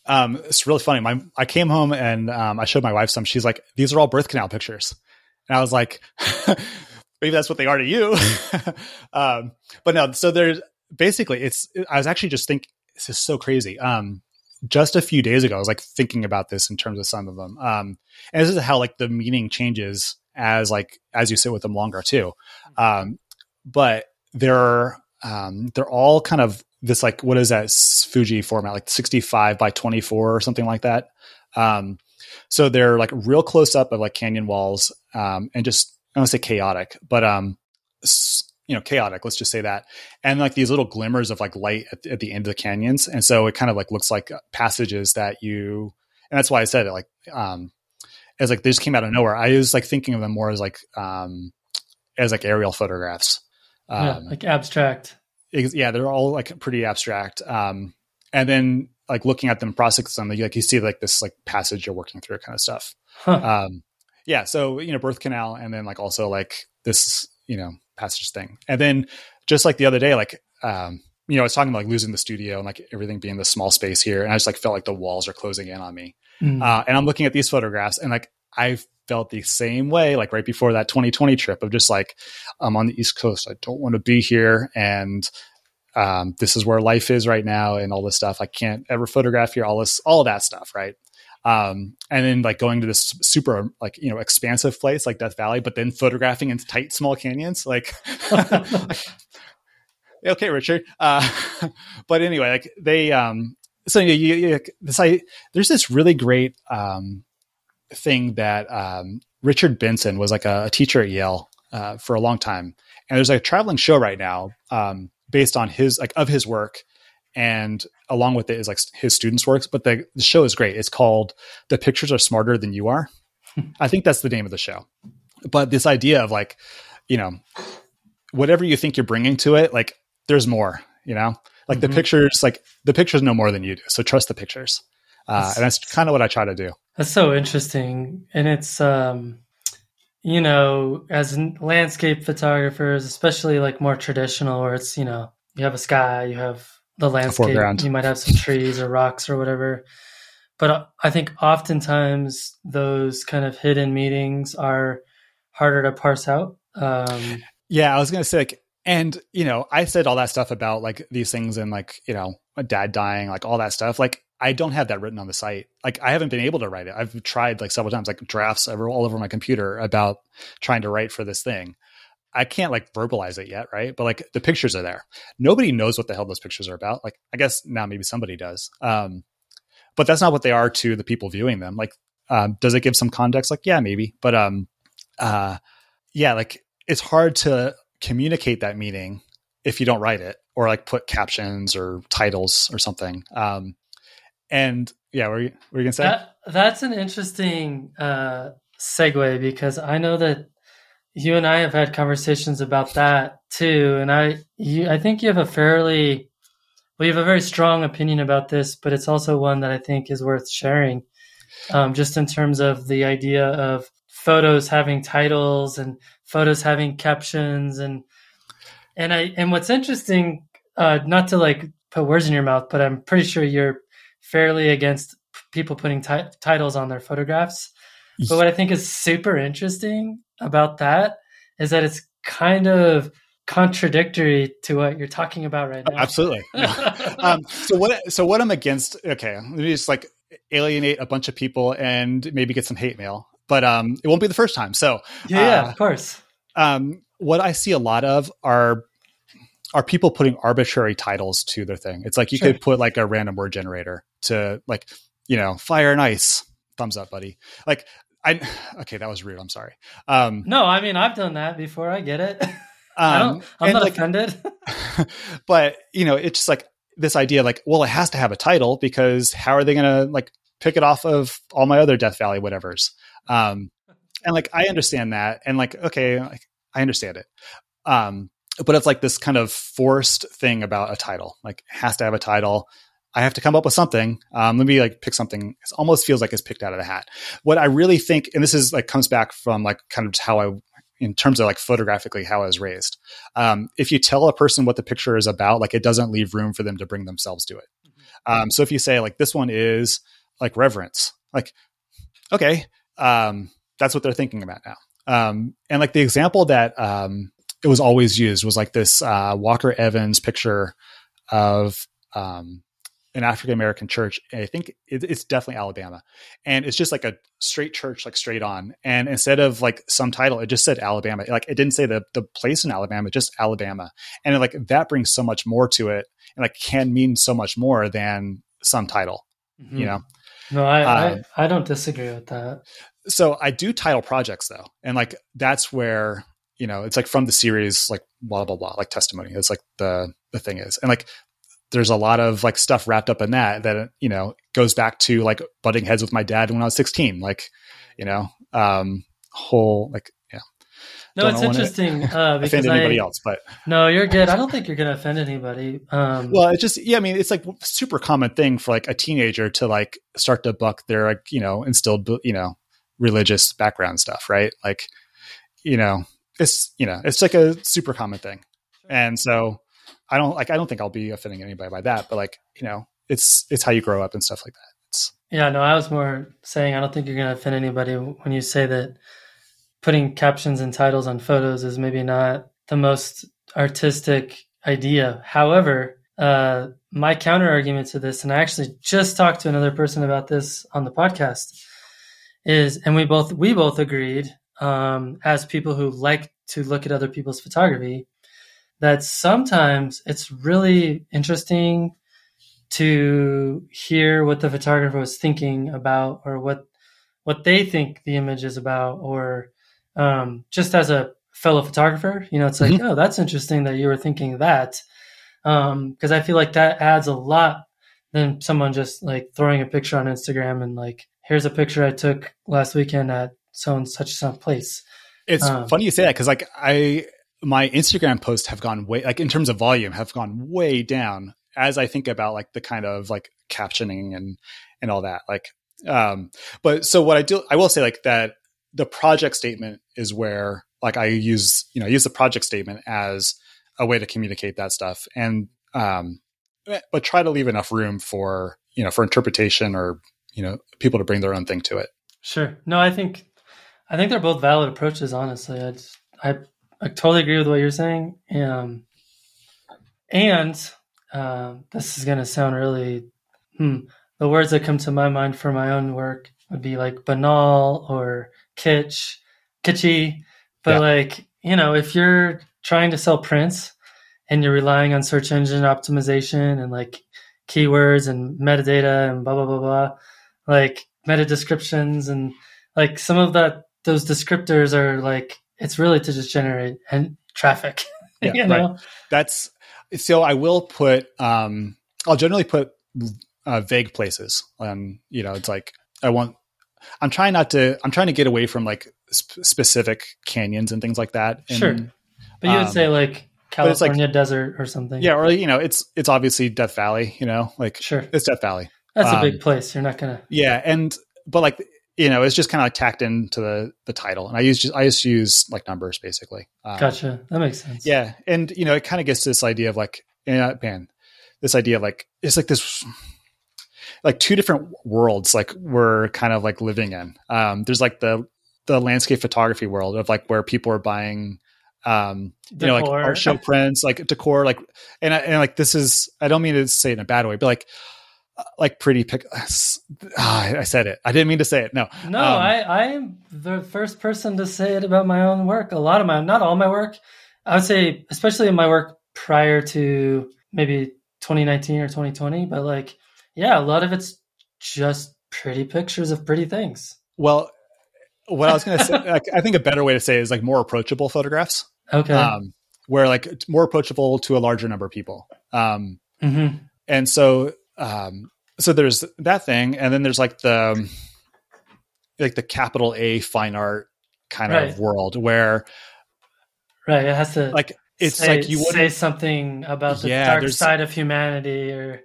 S2: Um, it's really funny. My, I came home and um, I showed my wife some. She's like, "These are all birth canal pictures," and I was like, "Maybe that's what they are to you." um, but no. So there's basically it's i was actually just thinking this is so crazy. Um just a few days ago i was like thinking about this in terms of some of them. Um and this is how like the meaning changes as like as you sit with them longer too. Um but they're um they're all kind of this like what is that fuji format? Like 65 by 24 or something like that. Um so they're like real close up of like canyon walls um and just i don't say chaotic but um you know chaotic let's just say that and like these little glimmers of like light at, at, the end of the canyons and so it kind of like looks like passages that you and that's why i said it like um as like they just came out of nowhere i was like thinking of them more as like um as like aerial photographs
S1: um, yeah, like abstract
S2: yeah they're all like pretty abstract um and then like looking at them, processing them, like you see like this like passage you're working through kind of stuff.
S1: Huh.
S2: Um, yeah. So, you know, birth canal and then like also like this, you know, passage thing. And then just like the other day, like, um, you know, I was talking about like losing the studio and like everything being the small space here. And I just like felt like the walls are closing in on me.
S1: Mm.
S2: Uh, and I'm looking at these photographs and like I felt the same way, like right before that 2020 trip of just like, I'm on the East Coast. I don't want to be here. And, um, this is where life is right now and all this stuff. I can't ever photograph here, all this, all that stuff. Right. Um, and then like going to this super like, you know, expansive place like Death Valley, but then photographing in tight, small canyons, like, okay, Richard. Uh, but anyway, like they, um, so you, you, this, I, there's this really great, um, thing that, um, Richard Benson was like a, a teacher at Yale, uh, for a long time. And there's like a traveling show right now, um, based on his, like of his work. And along with it is like his students' works, but the, the show is great. It's called The Pictures Are Smarter Than You Are. I think that's the name of the show. But this idea of like, you know, whatever you think you're bringing to it, like there's more, you know, like
S1: Mhm.
S2: the pictures, like the pictures know more than you do. So trust the pictures. Uh, and that's kind of what I try to do.
S1: That's so interesting. And it's, um, you know, as landscape photographers, especially like more traditional, where it's, you know, you have a sky, you have the landscape,
S2: foreground.
S1: you might have some trees or rocks or whatever. But uh, I think oftentimes those kind of hidden meetings are harder to parse out. Um,
S2: Yeah, I was gonna say, like, and you know, I said all that stuff about like these things and like you know, my dad dying, like all that stuff. Like, I don't have that written on the site. Like, I haven't been able to write it. I've tried like several times, like drafts over all over my computer about trying to write for this thing. I can't like verbalize it yet, right? But like the pictures are there. Nobody knows what the hell those pictures are about. Like, I guess now maybe somebody does. Um, but that's not what they are to the people viewing them. Like, um, does it give some context? Like, yeah, maybe. But um, uh, yeah, like it's hard to communicate that meaning if you don't write it or like put captions or titles or something. Um, and yeah, were you, were you gonna say?
S1: That, that's an interesting uh, segue because I know that you and I have had conversations about that too, and I you I think you have a fairly well, you have a very strong opinion about this, but it's also one that I think is worth sharing, um, just in terms of the idea of photos having titles and photos having captions and and I and what's interesting, uh, not to like put words in your mouth, but I'm pretty sure you're fairly against people putting ti- titles on their photographs. But what I think is super interesting about that is that it's kind of contradictory to what you're talking about right now.
S2: Absolutely. um, so what? So what I'm against? Okay, let me just like alienate a bunch of people and maybe get some hate mail, but um, it won't be the first time. So
S1: yeah, yeah,
S2: uh,
S1: of course.
S2: um, what I see a lot of are are people putting arbitrary titles to their thing. It's like you
S1: Sure.
S2: could put like a random word generator to like you know fire and ice. Thumbs up, buddy. Like I okay, that was rude. I'm sorry. Um,
S1: No, I mean I've done that before. I get it. I
S2: um,
S1: don't. I'm not
S2: like,
S1: offended.
S2: but you know, it's just like this idea, like, well, it has to have a title because how are they going to like pick it off of all my other Death Valley whatevers? Um, and like, I understand that, and like, okay, like, I understand it. Um, but it's like this kind of forced thing about a title, like has to have a title. I have to come up with something. Um, let me like pick something. It almost feels like it's picked out of the hat. What I really think, and this is like comes back from like kind of how I, in terms of like photographically how I was raised um, if you tell a person what the picture is about, like it doesn't leave room for them to bring themselves to it. Um, so if you say like this one is like reverence, like okay, um, that's what they're thinking about now. Um, and like the example that um, it was always used was like this uh, Walker Evans picture of um, an African American church. And I think it, it's definitely Alabama, and it's just like a straight church, like straight on. And instead of like some title, it just said Alabama. Like it didn't say the the place in Alabama, just Alabama. And like that brings so much more to it, and like can mean so much more than some title.
S1: Mhm.
S2: You know.
S1: No, I, I I don't disagree with that.
S2: so I do title projects though, and like that's where you know it's like from the series like blah blah blah like testimony. It's like the the thing is, and like there's a lot of like stuff wrapped up in that that you know goes back to like butting heads with my dad when I was 16. Like you know, um, whole like yeah.
S1: no,
S2: Don't
S1: it's interesting uh, because
S2: offend anybody
S1: I,
S2: else, but
S1: no, you're good. I don't think you're going to offend anybody. Um,
S2: well, it's just yeah. I mean, it's like super common thing for like a teenager to like start to buck their like you know instilled you know religious background stuff, right? Like you know, it's you know, it's like a super common thing, and so I don't like I don't think I'll be offending anybody by that, but like you know, it's it's how you grow up and stuff like that. It's
S1: yeah, no, I was more saying I don't think you're going to offend anybody when you say that putting captions and titles on photos is maybe not the most artistic idea. However, uh, my counter argument to this, and I actually just talked to another person about this on the podcast, is, and we both we both agreed um, as people who like to look at other people's photography that sometimes it's really interesting to hear what the photographer was thinking about or what what they think the image is about or um, just as a fellow photographer you know it's like
S2: Mhm.
S1: oh that's interesting that you were thinking that because i feel like that adds a lot than someone just like throwing a picture on instagram and like here's a picture i took last weekend at so and such some place
S2: it's
S1: Um,
S2: funny you say that because like I my Instagram posts have gone way like in terms of volume have gone way down as I think about like the kind of like captioning and and all that like um but so what I do I will say like that the project statement is where like I use you know I use the project statement as a way to communicate that stuff and um but try to leave enough room for you know for interpretation or you know people to bring their own thing to it
S1: Sure. No, I think I think they're both valid approaches. Honestly, I just, I, I totally agree with what you're saying. Um, and um, this is gonna sound really hmm, the words that come to my mind for my own work would be like banal or kitsch, kitschy. But
S2: Yeah.
S1: like you know, if you're trying to sell prints and you're relying on search engine optimization and like keywords and metadata and blah blah blah blah, like meta descriptions and like some of that those descriptors are like it's really to just generate and traffic.
S2: Yeah,
S1: you
S2: right.
S1: know?
S2: that's so i will put um i'll generally put uh, vague places um you know it's like i want i'm trying not to i'm trying to get away from like sp- specific canyons and things like that and,
S1: Sure. But you would
S2: Um,
S1: say like
S2: it's like-
S1: California desert or something.
S2: yeah or you know it's it's obviously death valley you know like
S1: Sure.
S2: it's death valley
S1: That's a
S2: um,
S1: big place. You're not gonna
S2: yeah and but like you know it's just kind of like tacked into the the title and i use just i just use like numbers basically um,
S1: gotcha. That makes sense.
S2: Yeah, and you know, it kind of gets to this idea of like, yeah, man, this idea of like it's like this, like two different worlds, like we're kind of like living in. Um, there's like the the landscape photography world of like where people are buying, um, you know, like art show prints, like decor, like, and I, and like this is, I don't mean to say it in a bad way, but like. Uh, Like pretty pic. Ah, I said it. I didn't mean to say it. No,
S1: No,
S2: Um,
S1: I I am the first person to say it about my own work. A lot of my not all my work. I would say especially in my work prior to maybe 2019 or 2020, but like yeah, a lot of it's just pretty pictures of pretty things.
S2: Well, what I was going to say, like, I think a better way to say it is like more approachable photographs.
S1: Okay.
S2: um, where like it's more approachable to a larger number of people. Um,
S1: hmm
S2: and so, um, so there's that thing, and then there's like the like the capital A fine art kind
S1: Right.
S2: of world where
S1: Right. It has to
S2: like it's
S1: say,
S2: like you
S1: say something about the
S2: Yeah,
S1: dark side of humanity or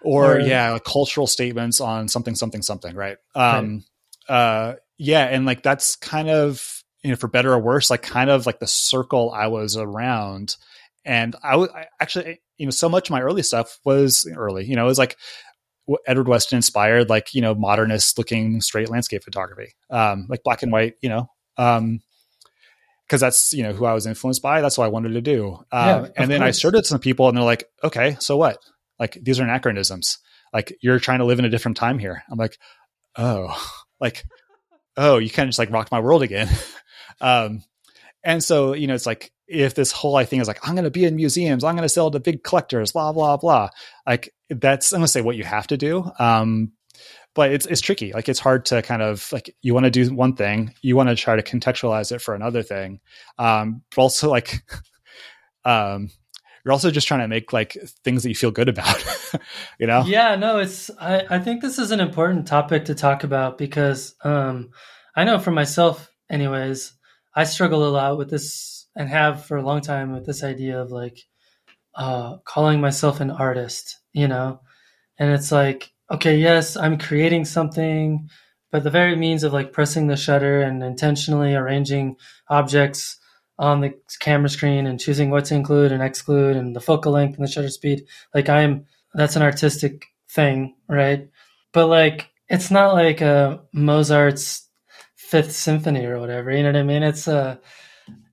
S2: or
S1: or-
S2: yeah like cultural statements on something something something right um uh yeah and like that's kind of you know for better or worse like kind of like the circle i was around and i was actually you know so much of my early stuff was early you know it was like edward weston inspired like you know modernist looking straight landscape photography um like black and white you know um because that's you know who i was influenced by that's what i wanted to do um,
S1: Yeah,
S2: and then i
S1: course.
S2: started some people and they're like okay so what? Like these are anachronisms. Like you're trying to live in a different time here. I'm like oh. Like oh you kind of just like rocked my world again. Um and so you know it's like if this whole I thing is like i'm going to be in museums i'm going to sell to big collectors blah blah blah. Like that's i'm going to say what you have to do um but it's it's tricky. Like it's hard to kind of like you want to do one thing you want to try to contextualize it for another thing um but also like um you're also just trying to make like things that you feel good about you know?
S1: Yeah, no, it's I, I think this is an important topic to talk about because um I know for myself anyways, I struggle a lot with this and have for a long time with this idea of like uh, calling myself an artist, you know? And it's like, okay, yes, I'm creating something, but the very means of like pressing the shutter and intentionally arranging objects on the camera screen and choosing what to include and exclude and the focal length and the shutter speed, like I'm, that's an artistic thing, right? But like, it's not like a Mozart's Fifth Symphony or whatever. You know what I mean? It's a,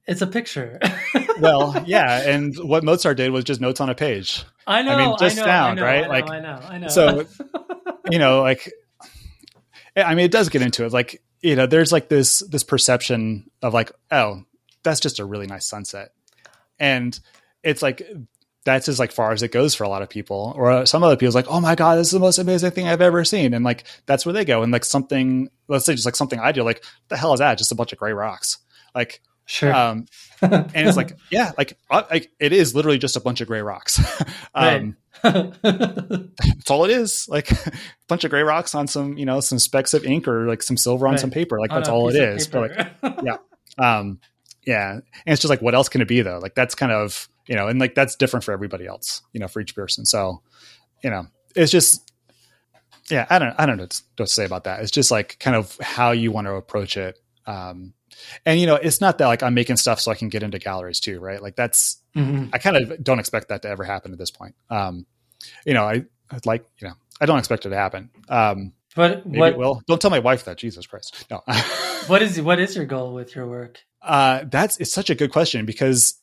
S1: it's a picture.
S2: well, yeah, and what Mozart did was just notes on a page.
S1: I know.
S2: I mean, just
S1: I know,
S2: sound,
S1: I know,
S2: right?
S1: I know,
S2: like,
S1: I know. I know.
S2: So, you know, like, I mean, it does get into it. Like, you know, there's like this this perception of like, oh, that's just a really nice sunset, and it's like that's as like far as it goes for a lot of people. Or some other people's like, oh my god, this is the most amazing thing I've ever seen, and like that's where they go. And like something, let's say, just like something I do, like the hell is that? Just a bunch of gray rocks, like.
S1: Sure.
S2: Um, and it's like, yeah, like, uh, like it is literally just a bunch of gray rocks. um, that's all it is. Like a bunch of gray rocks on some, you know, some specks of ink or like some silver on
S1: Right.
S2: some paper. Like
S1: On
S2: that's all it is. But like, yeah. um, yeah. And it's just like, what else can it be though? Like that's kind of, you know, and like that's different for everybody else, you know, for each person. So, you know, it's just, yeah, I don't, I don't know what to say about that. It's just like kind of how you want to approach it. Um, and you know, it's not that like I'm making stuff so I can get into galleries too, right? Like that's,
S1: Mhm.
S2: I kind of don't expect that to ever happen at this point. Um, you know, I I'd like, you know, I don't expect it to happen. Um,
S1: But
S2: maybe
S1: what
S2: it will. Don't tell my wife that. Jesus Christ. No.
S1: what is what is your goal with your work?
S2: uh, that's it's such a good question because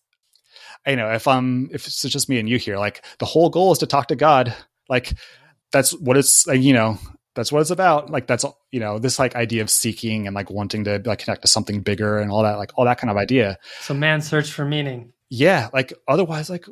S2: you know if I'm if it's just me and you here, like the whole goal is to talk to God. Like that's what it's like, you know that's what it's about. Like that's you know this like idea of seeking and like wanting to like connect to something bigger and all that like all that kind of idea.
S1: So man's search for meaning.
S2: yeah like otherwise like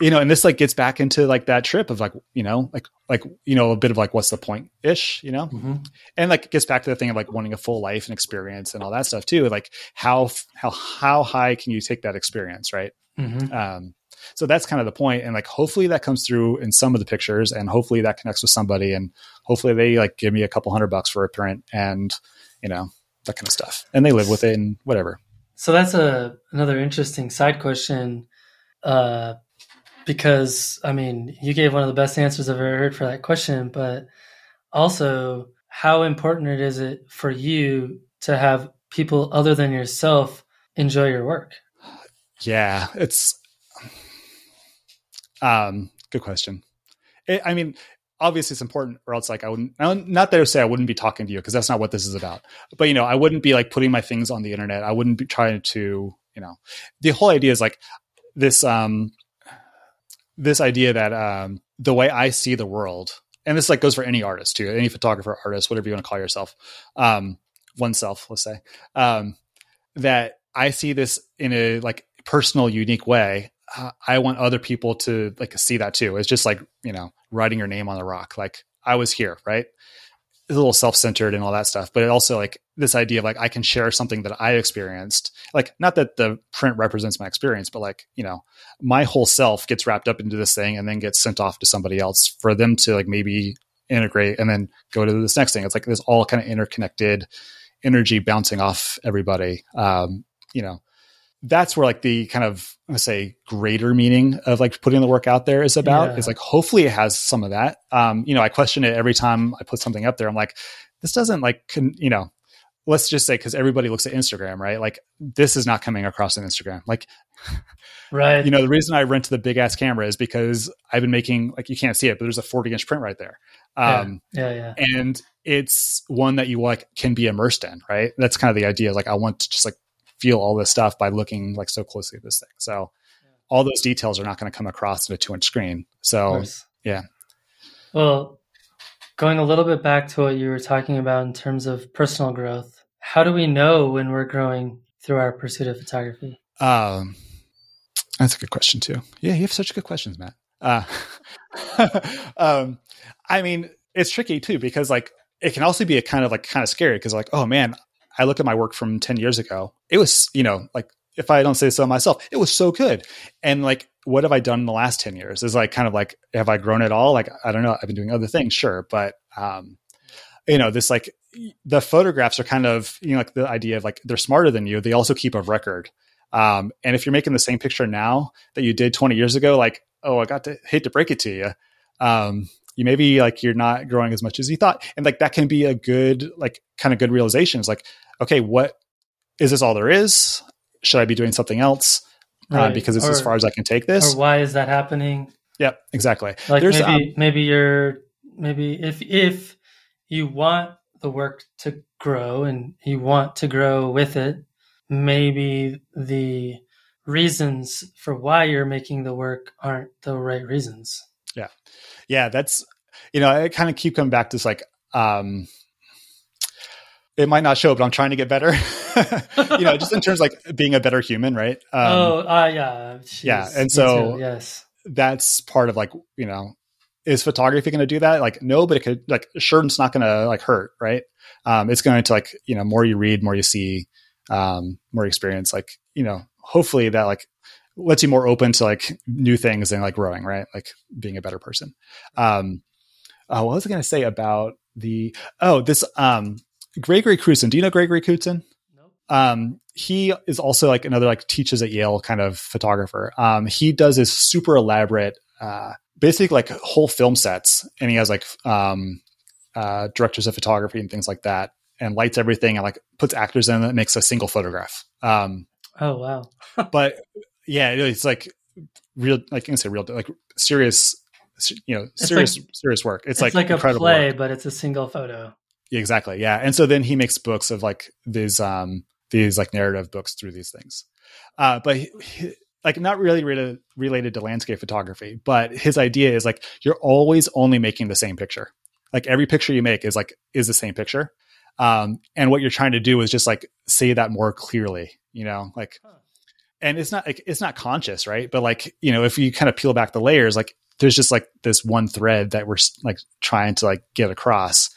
S2: you know and this like gets back into like that trip of like you know like like you know a bit of like what's the point ish you know
S1: Mhm.
S2: and like gets back to the thing of like wanting a full life and experience and all that stuff too like how how how high can you take that experience right
S1: Mhm.
S2: um so that's kind of the point and like hopefully that comes through in some of the pictures and hopefully that connects with somebody and hopefully they like give me a couple hundred bucks for a print and you know that kind of stuff and they live with it and whatever
S1: So that's a another interesting side question, uh, because I mean you gave one of the best answers I've ever heard for that question, but also how important it is it for you to have people other than yourself enjoy your work?
S2: Yeah, it's um good question. It, I mean, obviously it's important, or else like I wouldn't. Not that I say I wouldn't be talking to you because that's not what this is about. But you know, I wouldn't be like putting my things on the internet. I wouldn't be trying to, you know, the whole idea is like this um this idea that um the way I see the world, and this like goes for any artist too, any photographer, artist, whatever you want to call yourself, um, oneself, let's say, um, that I see this in a like personal, unique way. I want other people to like see that too. It's just like you know writing your name on the rock. Like I was here, right? It's a little self-centered and all that stuff, but it also like this idea of like I can share something that I experienced. Like not that the print represents my experience, but like you know my whole self gets wrapped up into this thing and then gets sent off to somebody else for them to like maybe integrate and then go to this next thing. It's like this all kind of interconnected energy bouncing off everybody. Um, you know, that's where like the kind of let's say greater meaning of like putting the work out there is about.
S1: Yeah.
S2: Is like hopefully it has some of that. Um, you know, I question it every time I put something up there. I'm like, this doesn't like con- you know, let's just say because everybody looks at Instagram, right? Like this is not coming across on Instagram. Like
S1: Right.
S2: you know, the reason I rent the big ass camera is because I've been making like you can't see it, but there's a 40 inch print right there. Um,
S1: yeah, yeah.
S2: and it's one that you like can be immersed in, right? That's kind of the idea. Like I want to just like feel all this stuff by looking like so closely at this thing. So all those details are not going to come across in a two inch screen. So yeah.
S1: Well, going a little bit back to what you were talking about in terms of personal growth, how do we know when we're growing through our pursuit of photography?
S2: um, that's a good question too. Yeah, you have such good questions, Matt. Uh, um, I mean, it's tricky too because like it can also be a kind of like kind of scary because like oh man, I look at my work from ten years ago. It was you know like if I don't say so myself, it was so good. And like, what have I done in the last ten years? Is like kind of like have I grown at all? Like I don't know. I've been doing other things, sure, but um, you know this like the photographs are kind of you know like the idea of like they're smarter than you. They also keep a record. Um, and if you're making the same picture now that you did 20 years ago, like oh, I got to hate to break it to you. Um, you maybe like you're not growing as much as you thought, and like that can be a good like kind of good realization. It's like okay, what is this all there is? Should I be doing something else? Uh, right. Uh, because it's or, as far as I can take this.
S1: Or why is that happening?
S2: Yeah, exactly.
S1: Like There's, maybe um, maybe you're maybe if if you want the work to grow and you want to grow with it, maybe the reasons for why you're making the work aren't the right reasons.
S2: Yeah. Yeah, that's you know, I kind of keep coming back to this like um it might not show, but I'm trying to get better. you know, just in terms like being a better human, right?
S1: Um, oh, uh, yeah,
S2: Jeez, yeah, and so
S1: yes,
S2: that's part of like you know, is photography going to do that? Like, no, but it could like sure, it's not going to like hurt, right? Um, it's going to like you know, more you read, more you see, um, more experience. Like you know, hopefully that like lets you more open to like new things and like growing, right? Like being a better person. Um, uh, what was I going to say about the oh this um Gregory Crewdson. Do you know Gregory Crewdson? No. Um, he is also like another like teaches at Yale kind of photographer. Um, he does this super elaborate, uh, basically like whole film sets, and he has like um, uh, directors of photography and things like that, and lights everything and like puts actors in it, makes a single photograph. Um,
S1: oh wow!
S2: but yeah, it's like real, like I can say real, like serious, you know, serious, like, serious work. It's, it's like, like a play, work.
S1: but it's a single photo.
S2: Exactly. Yeah. And so then he makes books of like these um these like narrative books through these things. Uh but he, he, like not really related related to landscape photography, but his idea is like you're always only making the same picture. Like every picture you make is like is the same picture. Um and what you're trying to do is just like say that more clearly, you know, like and it's not like it's not conscious, right? But like, you know, if you kind of peel back the layers, like there's just like this one thread that we're like trying to like get across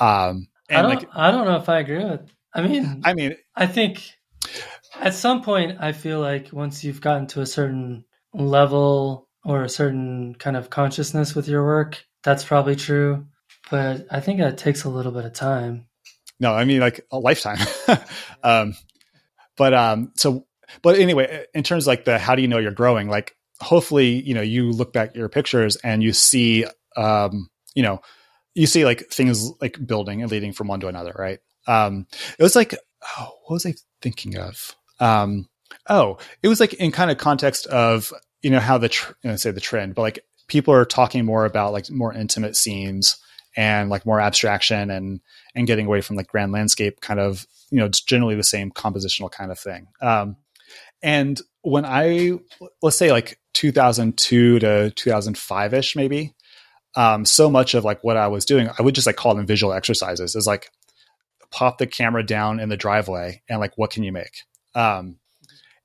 S2: um,
S1: and I don't, like, I don't know if I agree with. I mean,
S2: I mean,
S1: I think at some point, I feel like once you've gotten to a certain level or a certain kind of consciousness with your work, that's probably true. But I think it takes a little bit of time.
S2: No, I mean like a lifetime. um, but um, so, but anyway, in terms like the how do you know you're growing? Like, hopefully, you know, you look back your pictures and you see, um, you know, you see like things like building and leading from one to another, right? Um, it was like, oh, what was I thinking of? Um, oh, it was like in kind of context of you know how the tr- you know, say the trend, but like people are talking more about like more intimate scenes and like more abstraction and and getting away from like grand landscape kind of you know it's generally the same compositional kind of thing. Um, and when I let's say like 2002 to 2005 ish maybe um, so much of like what I was doing, I would just like call them visual exercises. Is like pop the camera down in the driveway and like what can you make? Um,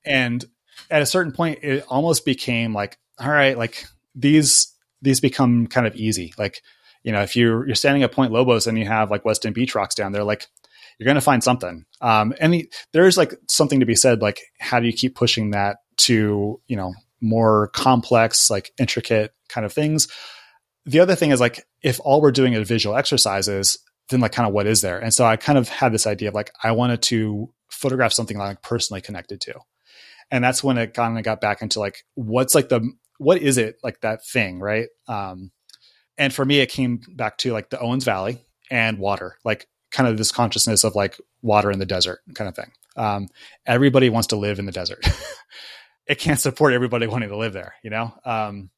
S2: and at a certain point, it almost became like, all right, like these these become kind of easy. Like you know, if you're you're standing at Point Lobos and you have like Weston Beach rocks down there, like you're going to find something. Um, and the, there's like something to be said, like how do you keep pushing that to you know more complex, like intricate kind of things? The other thing is like if all we're doing is visual exercises then like kind of what is there? And so i kind of had this idea of like i wanted to photograph something like personally connected to. And that's when it kind of got back into like what's like the what is it like that thing right? Um and for me it came back to like the owens valley and water like kind of this consciousness of like water in the desert kind of thing. Um everybody wants to live in the desert. It can't support everybody wanting to live there you know? Um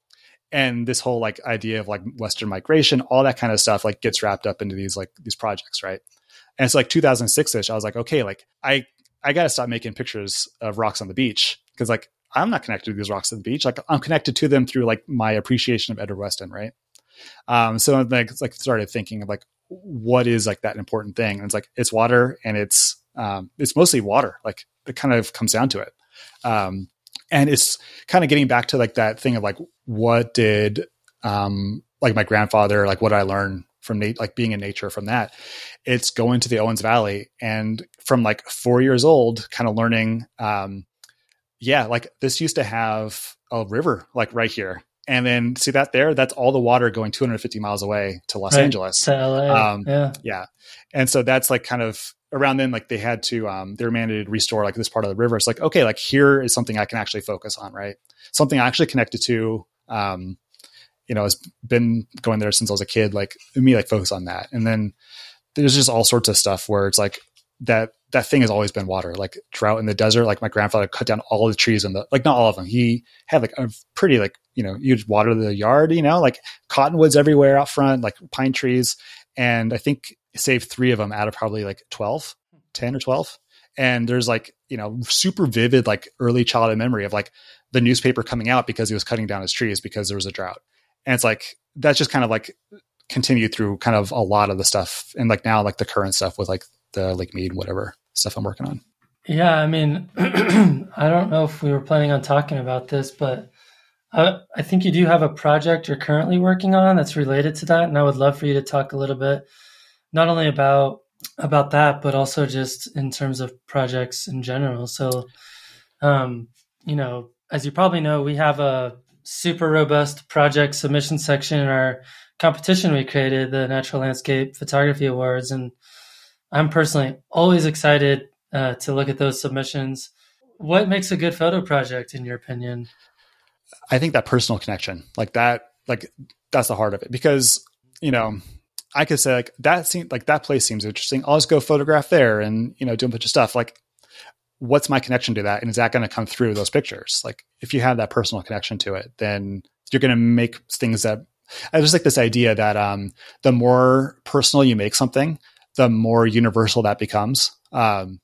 S2: and this whole like idea of like western migration all that kind of stuff like gets wrapped up into these like these projects right? And it's like 2006ish i was like okay like i i gotta stop making pictures of rocks on the beach because like i'm not connected to these rocks on the beach. Like i'm connected to them through like my appreciation of edward weston right? Um so like like started thinking of like what is like that important thing? And it's like it's water and it's um it's mostly water like it kind of comes down to it. Um and it's kind of getting back to like that thing of like what did um like my grandfather like what i learn from Nate, like being in nature from that? It's going to the owens valley and from like four years old kind of learning um yeah like this used to have a river like right here and then see that there? That's all the water going 250 miles away to los
S1: Right.
S2: angeles.
S1: To LA.
S2: Um,
S1: yeah.
S2: yeah. And so that's like kind of around then like they had to um they were mandated to restore like this part of the river. It's like okay like here is something i can actually focus on right? Something i actually connected to um you know has been going there since i was a kid like me like focus on that. And then there's just all sorts of stuff where it's like that that thing has always been water like drought in the desert. Like my grandfather cut down all the trees in the like not all of them. He had like a pretty like you know you'd water the yard you know like cottonwoods everywhere out front like pine trees. And i think saved three of them out of probably like 12 10 or 12 and there's like you know super vivid like early childhood memory of like the newspaper coming out because he was cutting down his trees because there was a drought. And it's like that's just kind of like continued through kind of a lot of the stuff and like now like the current stuff with like the lake mead whatever stuff i'm working on.
S1: Yeah, I mean, I don't know if we were planning on talking about this, but I, I think you do have a project you're currently working on that's related to that, and I would love for you to talk a little bit, not only about about that, but also just in terms of projects in general. So, um, you know, as you probably know, we have a super robust project submission section in our competition we created, the Natural Landscape Photography Awards, and I'm personally always excited uh, to look at those submissions. What makes a good photo project, in your opinion?
S2: I think that personal connection, like that, like that's the heart of it. Because you know, I could say like that seems like that place seems interesting. I'll just go photograph there and you know do a bunch of stuff. Like, what's my connection to that, and is that going to come through those pictures? Like, if you have that personal connection to it, then you're going to make things that. I just like this idea that um, the more personal you make something, the more universal that becomes. Um,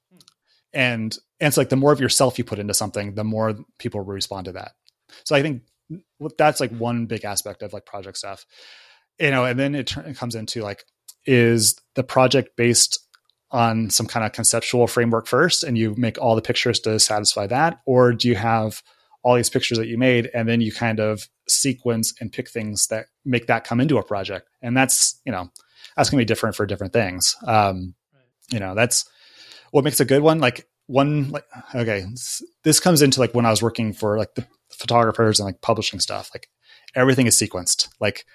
S2: and and it's like the more of yourself you put into something, the more people respond to that. So I think that's like one big aspect of like project stuff, you know. And then it, it comes into like, is the project based on some kind of conceptual framework first, and you make all the pictures to satisfy that, or do you have all these pictures that you made, and then you kind of sequence and pick things that make that come into a project? And that's you know that's gonna be different for different things. Um, you know, that's what makes a good one. Like one like okay this comes into like when i was working for like the photographers and like publishing stuff like everything is sequenced. Like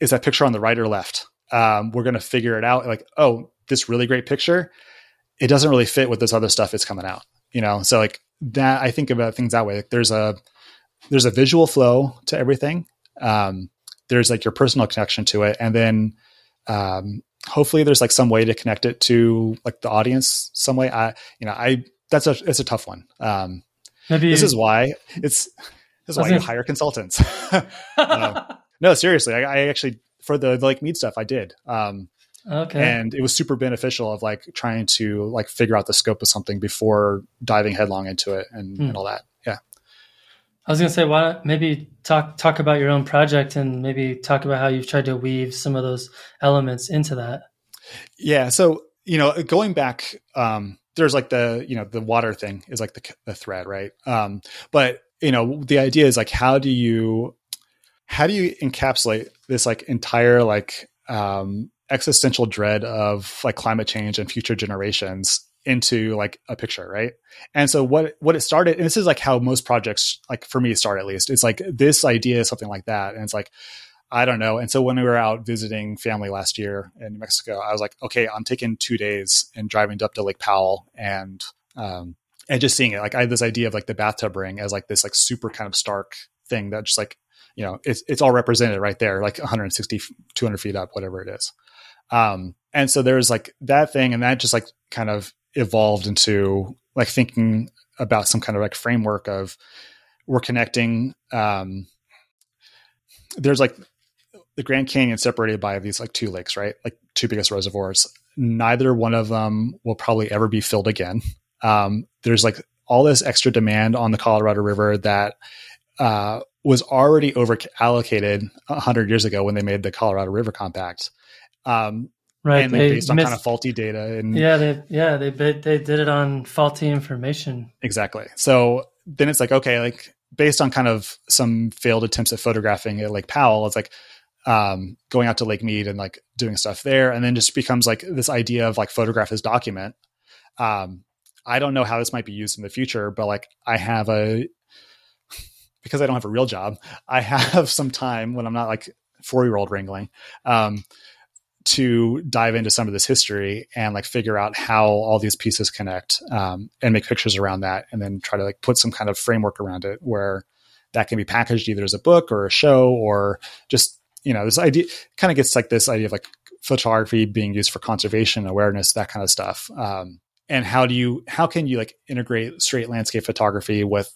S2: is that picture on the right or left? Um, we're going to figure it out. Like oh this really great picture it doesn't really fit with this other stuff that's coming out you know? So like that i think about things that way. Like there's a there's a visual flow to everything. Um, there's like your personal connection to it. And then um, hopefully there's like some way to connect it to like the audience some way. I you know i that's a it's a tough one. Um
S1: Maybe
S2: this is why it's is why you hire consultants uh, no seriously I, I actually for the, the like Mead stuff i did um
S1: okay.
S2: and it was super beneficial of like trying to like figure out the scope of something before diving headlong into it and,
S1: Hmm.
S2: and all that yeah
S1: I was going to say, why don't maybe talk talk about your own project and maybe talk about how you've tried to weave some of those elements into that.
S2: Yeah. So, you know, going back, um, there's like the, you know, the water thing is like the, the thread, right? Um, but, you know, the idea is like, how do you, how do you encapsulate this like entire like, um, existential dread of like climate change and future generations into like a picture, right? And so what what it started, and this is like how most projects, like for me, start at least. It's like this idea is something like that, and it's like I don't know. And so when we were out visiting family last year in New Mexico, I was like, okay, I'm taking two days and driving up to Lake Powell and um and just seeing it. Like I had this idea of like the bathtub ring as like this like super kind of stark thing that just like you know it's it's all represented right there, like 160, 200 feet up, whatever it is. Um, and so there's like that thing, and that just like kind of evolved into like thinking about some kind of like framework of we're connecting. Um, there's like the Grand Canyon separated by these like two lakes, right? Like two biggest reservoirs. Neither one of them will probably ever be filled again. Um, there's like all this extra demand on the Colorado River that uh, was already over allocated 100 years ago when they made the Colorado River Compact. Um,
S1: Right.
S2: and
S1: they
S2: based on
S1: missed-
S2: kind of faulty data and
S1: yeah, they yeah they they did it on faulty information.
S2: exactly. So then it's like, okay, like based on kind of some failed attempts at photographing at Lake Powell, it's like um, going out to Lake Mead and like doing stuff there. And then just becomes like this idea of like photograph as document. Um, I don't know how this might be used in the future, but like I have a, because I don't have a real job, I have some time when I'm not like four year old wrangling. Um, to dive into some of this history and like figure out how all these pieces connect um, and make pictures around that and then try to like put some kind of framework around it where that can be packaged either as a book or a show or just you know this idea kind of gets like this idea of like photography being used for conservation awareness that kind of stuff um, and how do you how can you like integrate straight landscape photography with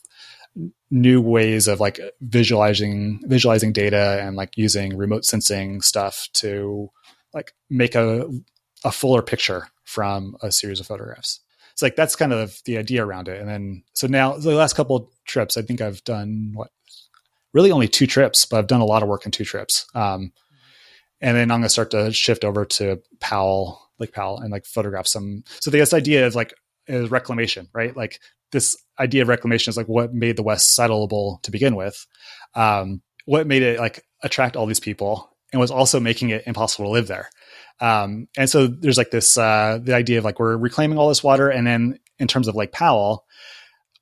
S2: new ways of like visualizing visualizing data and like using remote sensing stuff to like make a a fuller picture from a series of photographs. It's like that's kind of the idea around it. And then so now the last couple trips, I think I've done what really only two trips, but I've done a lot of work in two trips. Um, and then I'm going to start to shift over to Powell, Lake Powell, and like photograph some. So this idea of like is reclamation, right? Like this idea of reclamation is like what made the West settleable to begin with. Um, what made it like attract all these people and was also making it impossible to live there. Um, and so there's like this uh, the idea of like we're reclaiming all this water, and then in terms of Lake Powell,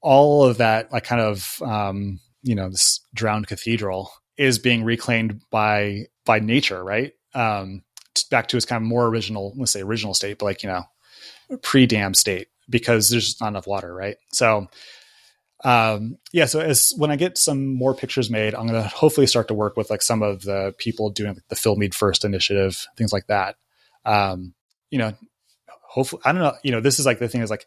S2: all of that like kind of um, you know this drowned cathedral is being reclaimed by by nature, right? Um, back to its kind of more original, let's say original state, but like you know pre dam state because there's just not enough water, right? So um, yeah, so as when I get some more pictures made, I'm going to hopefully start to work with like some of the people doing like, the Fill Mead First initiative, things like that. Um, you know, hopefully, I don't know. You know, this is like the thing is like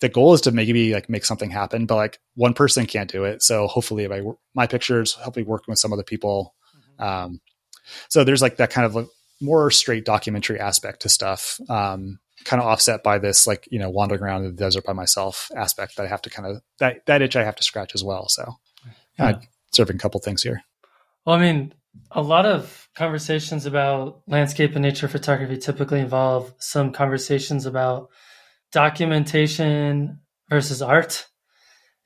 S2: the goal is to maybe like make something happen, but like one person can't do it. So hopefully, by my pictures, hopefully working with some other people. Mm-hmm. Um, so there's like that kind of like more straight documentary aspect to stuff. Um, kind of offset by this like you know wandering around in the desert by myself aspect that I have to kind of that that itch I have to scratch as well. So yeah. serving a couple things here.
S1: Well, I mean, a lot of conversations about landscape and nature photography typically involve some conversations about documentation versus art.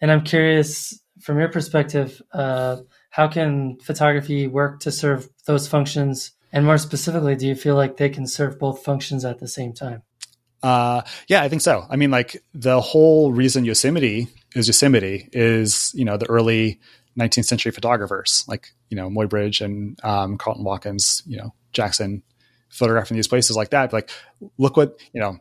S1: And I'm curious, from your perspective, uh, how can photography work to serve those functions? And more specifically, do you feel like they can serve both functions at the same time?
S2: Uh, yeah, I think so. I mean, like the whole reason Yosemite is Yosemite is, you know, the early 19th century photographers like, you know, Muybridge and um, Carleton Watkins, you know, Jackson photographing these places like that. Like, look what, you know,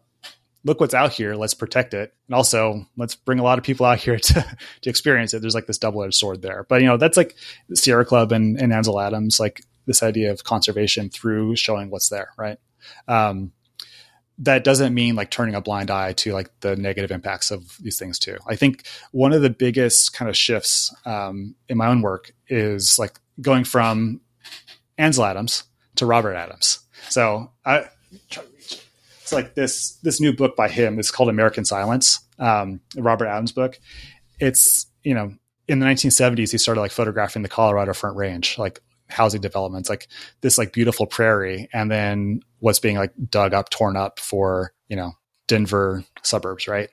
S2: look what's out here. Let's protect it. And also let's bring a lot of people out here to, to experience it. There's like this double edged sword there. But, you know, that's like Sierra Club and, and Ansel Adams, like this idea of conservation through showing what's there. Right. Um, that doesn't mean like turning a blind eye to like the negative impacts of these things too. I think one of the biggest kind of shifts um, in my own work is like going from Ansel Adams to Robert Adams. So I it's like this this new book by him is called American Silence, um, Robert Adams book. It's you know in the 1970s he started like photographing the Colorado Front Range, like housing developments, like this like beautiful prairie, and then what's being like dug up, torn up for you know Denver suburbs, right?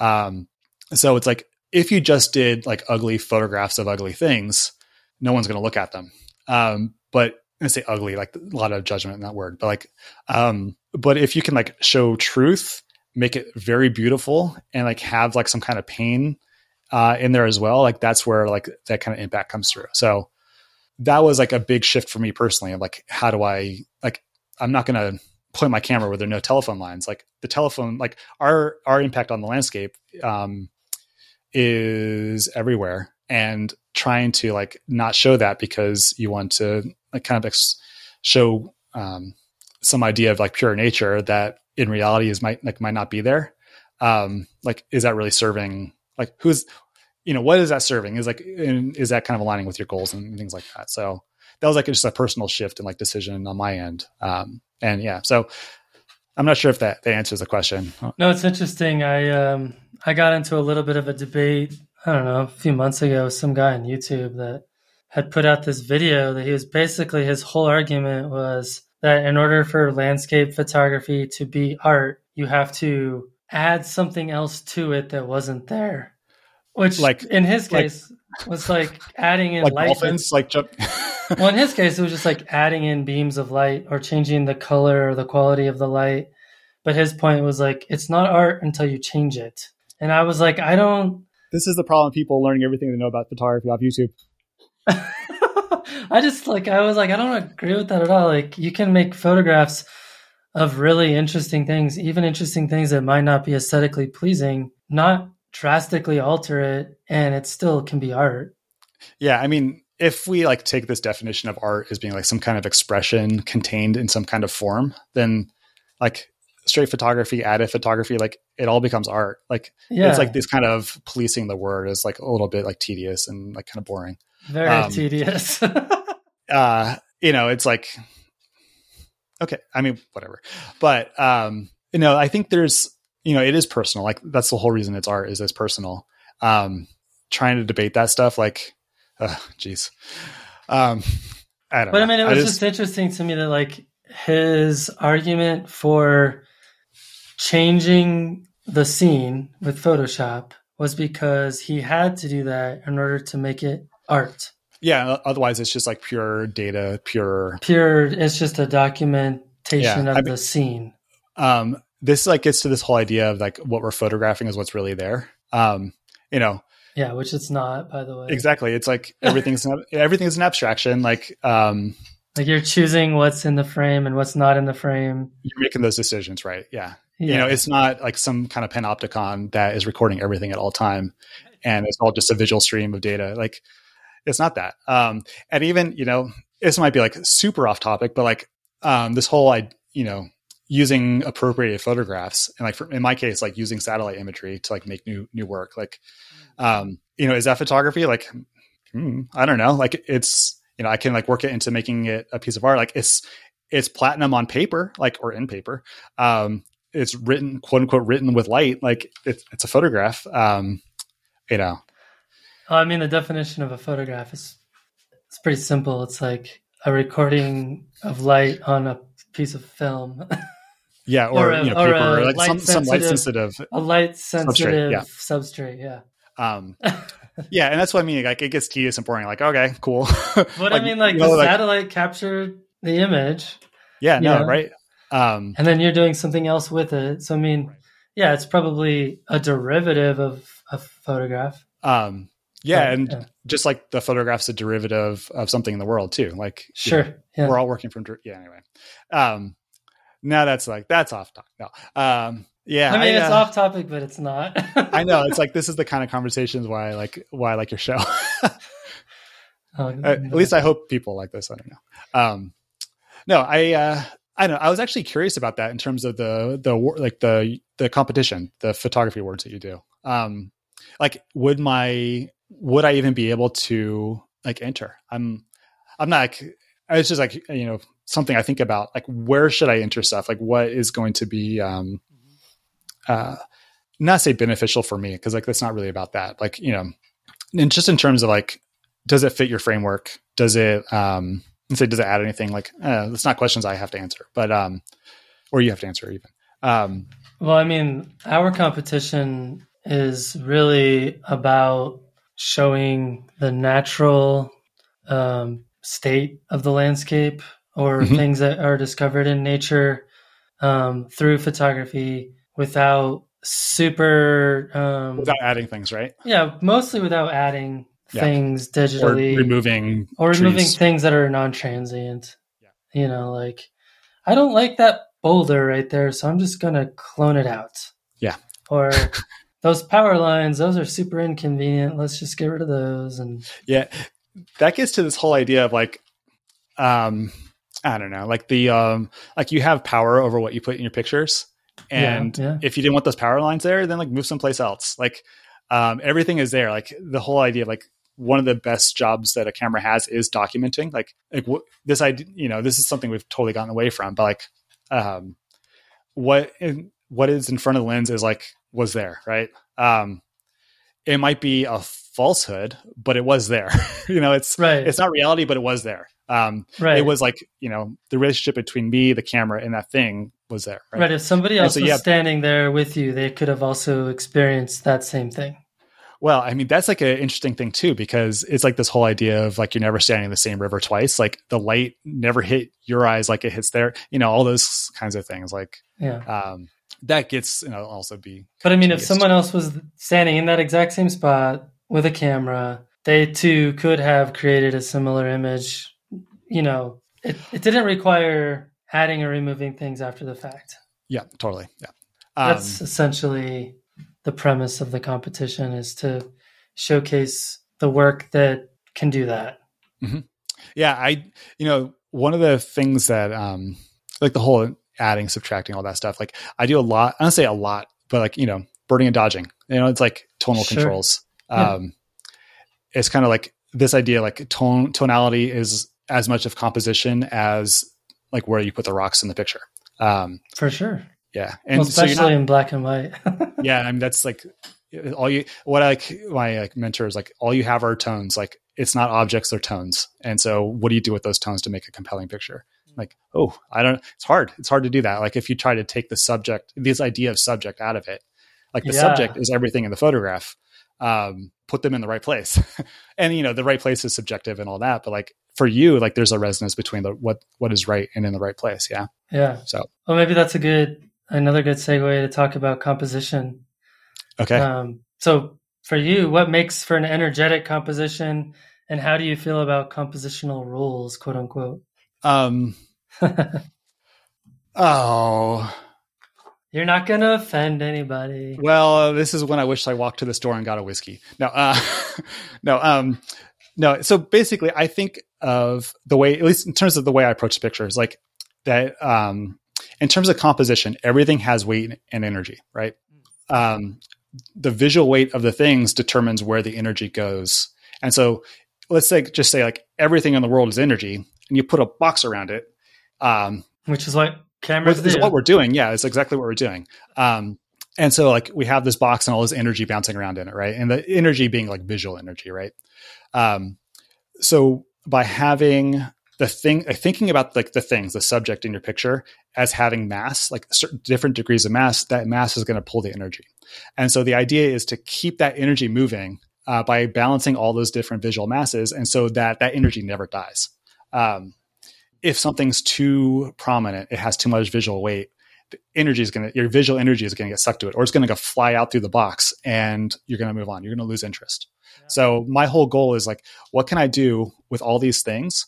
S2: Um, so it's like if you just did like ugly photographs of ugly things, no one's going to look at them. Um, but I say ugly, like a lot of judgment in that word, but like, um, but if you can like show truth, make it very beautiful, and like have like some kind of pain uh, in there as well, like that's where like that kind of impact comes through. So that was like a big shift for me personally. Like, how do I like? I'm not going to point my camera where there are no telephone lines. Like the telephone, like our our impact on the landscape um, is everywhere, and trying to like not show that because you want to like kind of ex- show um, some idea of like pure nature that in reality is might like might not be there. Um, like, is that really serving? Like, who's you know, what is that serving? Is like, is that kind of aligning with your goals and things like that? So that was like just a personal shift and like decision on my end. Um, and yeah, so I'm not sure if that, that answers the question.
S1: No, it's interesting. I, um, I got into a little bit of a debate, I don't know, a few months ago with some guy on YouTube that had put out this video that he was basically his whole argument was that in order for landscape photography to be art, you have to add something else to it that wasn't there. Which, like in his case, like, was like adding in
S2: like
S1: light.
S2: Dolphins, like jump.
S1: well, in his case, it was just like adding in beams of light or changing the color or the quality of the light. But his point was like, it's not art until you change it. And I was like, I don't.
S2: This is the problem. People learning everything they know about photography off YouTube.
S1: I just like I was like I don't agree with that at all. Like you can make photographs of really interesting things, even interesting things that might not be aesthetically pleasing, not drastically alter it, and it still can be art.
S2: Yeah, I mean, if we like take this definition of art as being like some kind of expression contained in some kind of form, then like straight photography, added photography, like it all becomes art. Like
S1: Yeah,
S2: it's like this kind of policing the word is like a little bit like tedious and like kind of boring.
S1: very
S2: um,
S1: tedious.
S2: uh you know it's like okay i mean whatever but um you know i think there's you know it is personal like that's the whole reason it's art is it's personal um trying to debate that stuff like uh jeez um i don't
S1: But
S2: know
S1: I mean, it was just, interesting to me that like his argument for changing the scene with Photoshop was because he had to do that in order to make it art.
S2: yeah otherwise it's just like pure data pure
S1: Pure, it's just a documentation
S2: Yeah,
S1: of
S2: I
S1: the scene.
S2: um this like gets to this whole idea of like what we're photographing is what's really there. Um you know.
S1: Yeah, which it's not, by the way.
S2: exactly. It's like everything's an, everything's an abstraction like um
S1: Like you're choosing what's in the frame and what's not in the frame.
S2: you're making those decisions right? Yeah.
S1: Yeah.
S2: you know it's not like some kind of panopticon that is recording everything at all time and it's all just a visual stream of data. Like it's not that. Um and even you know this might be like super off topic but like um this whole i you know using appropriated photographs and like for, in my case like using satellite imagery to like make new new work. Like um you know is that photography? Like hmm, i don't know. Like it's you know i can like work it into making it a piece of art. Like it's it's platinum on paper like or in paper. Um it's written quote unquote written with light. Like it's, it's a photograph. Um you know.
S1: I mean, the definition of a photograph is it's pretty simple. It's like a recording of light on a piece of film,
S2: yeah or,
S1: Or a-
S2: you know
S1: or
S2: paper or like some, some light
S1: light-sensitive- a light sensitive substrate,
S2: yeah.
S1: substrate. Yeah.
S2: um yeah and that's what i mean like it gets tedious and boring like okay cool
S1: But I mean, like
S2: you
S1: the
S2: know, like-
S1: satellite captured the image,
S2: yeah no
S1: Yeah.
S2: right um
S1: and then you're doing something else with it. So I mean,
S2: Right.
S1: yeah, it's probably a derivative of a photograph.
S2: um yeah and just like the photograph's a derivative of something in the world too like you know,
S1: sure, yeah.
S2: we're all working from yeah anyway um now that's like that's off topic. no um yeah
S1: I mean, it's
S2: uh,
S1: off topic, but it's not.
S2: i know it's like this is the kind of conversations why i like why i like your show
S1: Oh,
S2: at least I hope people like this. I don't know. Um, no, I, uh, I don't know. I was actually curious about that in terms of the, the, like the, the competition, the photography awards that you do. Um, like would my, would I even be able to like enter? I'm, I'm not, like, it's just like, you know, something I think about, like, where should I enter stuff? Like what is going to be, um, uh, not say beneficial for me. Cause like, that's not really about that. Like, you know, and just in terms of like, does it fit your framework? Does it um say does it add anything? Like uh, that's not questions I have to answer, but um or you have to answer even. Um
S1: Well, I mean, our competition is really about showing the natural um, state of the landscape or
S2: Mhm.
S1: things that are discovered in nature um, through photography without super, um,
S2: without adding things, right?
S1: yeah, mostly without adding
S2: Yeah.
S1: things
S2: Or
S1: digitally
S2: removing
S1: or removing
S2: trees.
S1: things that are non-transient.
S2: Yeah.
S1: You know, like I don't like that boulder right there, so I'm just gonna clone it out.
S2: Yeah.
S1: Or those power lines, those are super inconvenient. Let's just get rid of those. And
S2: Yeah. That gets to this whole idea of like um I don't know, like the um like you have power over what you put in your pictures. And
S1: yeah, yeah.
S2: if you didn't want those power lines there, then like move someplace else. Like um everything is there. Like the whole idea of like one of the best jobs that a camera has is documenting. Like like what this idea, you know, this is something we've totally gotten away from. But like um what in, what is in front of the lens is like was there, right? Um it might be a falsehood, but it was there. you know, it's
S1: right,
S2: it's not reality, but it was there. Um
S1: right,
S2: it was like, you know, the relationship between me, the camera, and that thing was there.
S1: right. If somebody else
S2: so,
S1: was
S2: yeah.
S1: standing there with you, they could have also experienced that same thing.
S2: Well, I mean, that's like an interesting thing too, because it's like this whole idea of like you're never standing in the same river twice. Like the light never hit your eyes like it hits there. You know, all those kinds of things. Like
S1: Yeah.
S2: um, that gets you know also be
S1: But I mean, if someone else was standing in that exact same spot with a camera they too could have created a similar image. You know, it, it didn't require adding or removing things after the fact.
S2: Yeah, totally. Yeah.
S1: Um, That's essentially the premise of the competition is to showcase the work that can do that.
S2: Mm-hmm. Yeah, I you know one of the things that um like the whole adding, subtracting, all that stuff. Like I do a lot. I don't say a lot, but like you know, burning and dodging. You know, it's like tonal sure. controls. Yeah. Um, it's kind of like this idea, like tone tonality is as much of composition as like where you put the rocks in the picture. Um,
S1: For sure.
S2: Yeah,
S1: and well, especially so not, in black and white.
S2: yeah, I mean that's like all you. What I like my like mentors like all you have are tones. Like it's not objects; they're tones. And so, what do you do with those tones to make a compelling picture? Like, oh, I don't. It's hard. It's hard to do that. Like if you try to take the subject, this idea of subject out of it, like the yeah. subject is everything in the photograph. Um, put them in the right place, and you know the right place is subjective and all that. But like for you, like there's a resonance between the what what is right and in the right place. Yeah.
S1: Yeah.
S2: So.
S1: Well, maybe that's a good another good segue to talk about composition.
S2: Okay.
S1: Um, so for you, what makes for an energetic composition, and how do you feel about compositional rules, quote unquote?
S2: Um. oh.
S1: You're not going to offend anybody.
S2: Well, uh, this is when I wish I walked to the store and got a whiskey. No, uh, no, um, no. So basically, I think of the way, at least in terms of the way I approach pictures, like that. Um, in terms of composition, everything has weight and energy, right? Um, the visual weight of the things determines where the energy goes. And so, let's say, just say like everything in the world is energy, and you put a box around it. Um,
S1: Which is what Cameras
S2: is what we're doing. Yeah, it's exactly what we're doing. Um, and so like we have this box and all this energy bouncing around in it, right? And the energy being like visual energy, right? Um, so by having the thing, thinking about like the things, the subject in your picture as having mass, like certain different degrees of mass, that mass is going to pull the energy. And so the idea is to keep that energy moving uh, by balancing all those different visual masses, and so that that energy never dies. Um, if something's too prominent, it has too much visual weight, the energy is going to, your visual energy is going to get sucked to it, or it's going to go fly out through the box and you're going to move on. You're going to lose interest. So my whole goal is like, what can I do with all these things?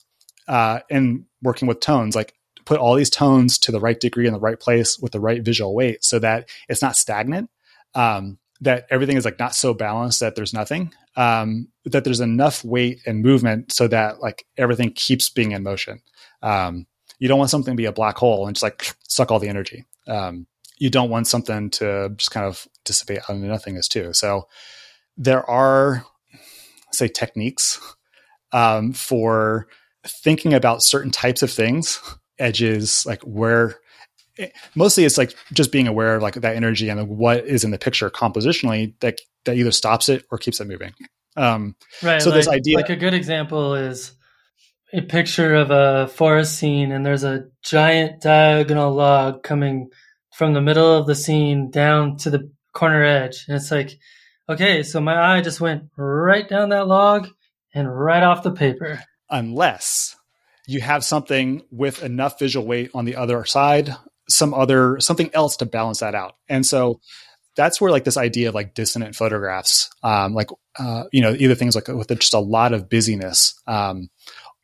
S2: Uh, and working with tones, like put all these tones to the right degree in the right place with the right visual weight so that it's not stagnant. Um, that everything is like not so balanced that there's nothing um, that there's enough weight and movement so that like everything keeps being in motion um, you don't want something to be a black hole and just like suck all the energy. Um, you don't want something to just kind of dissipate out into nothingness too. So there are, say, techniques um, for thinking about certain types of things, edges, like where. Mostly, it's like just being aware of like that energy and what is in the picture compositionally that that either stops it or keeps it moving. Um,
S1: right. So like, this idea, like a good example is a picture of a forest scene and there's a giant diagonal log coming from the middle of the scene down to the corner edge. And it's like, okay, so my eye just went right down that log and right off the paper.
S2: Unless you have something with enough visual weight on the other side, some other, something else to balance that out. And so that's where like this idea of like dissonant photographs, um, like, uh, you know, either things like with just a lot of busyness, um,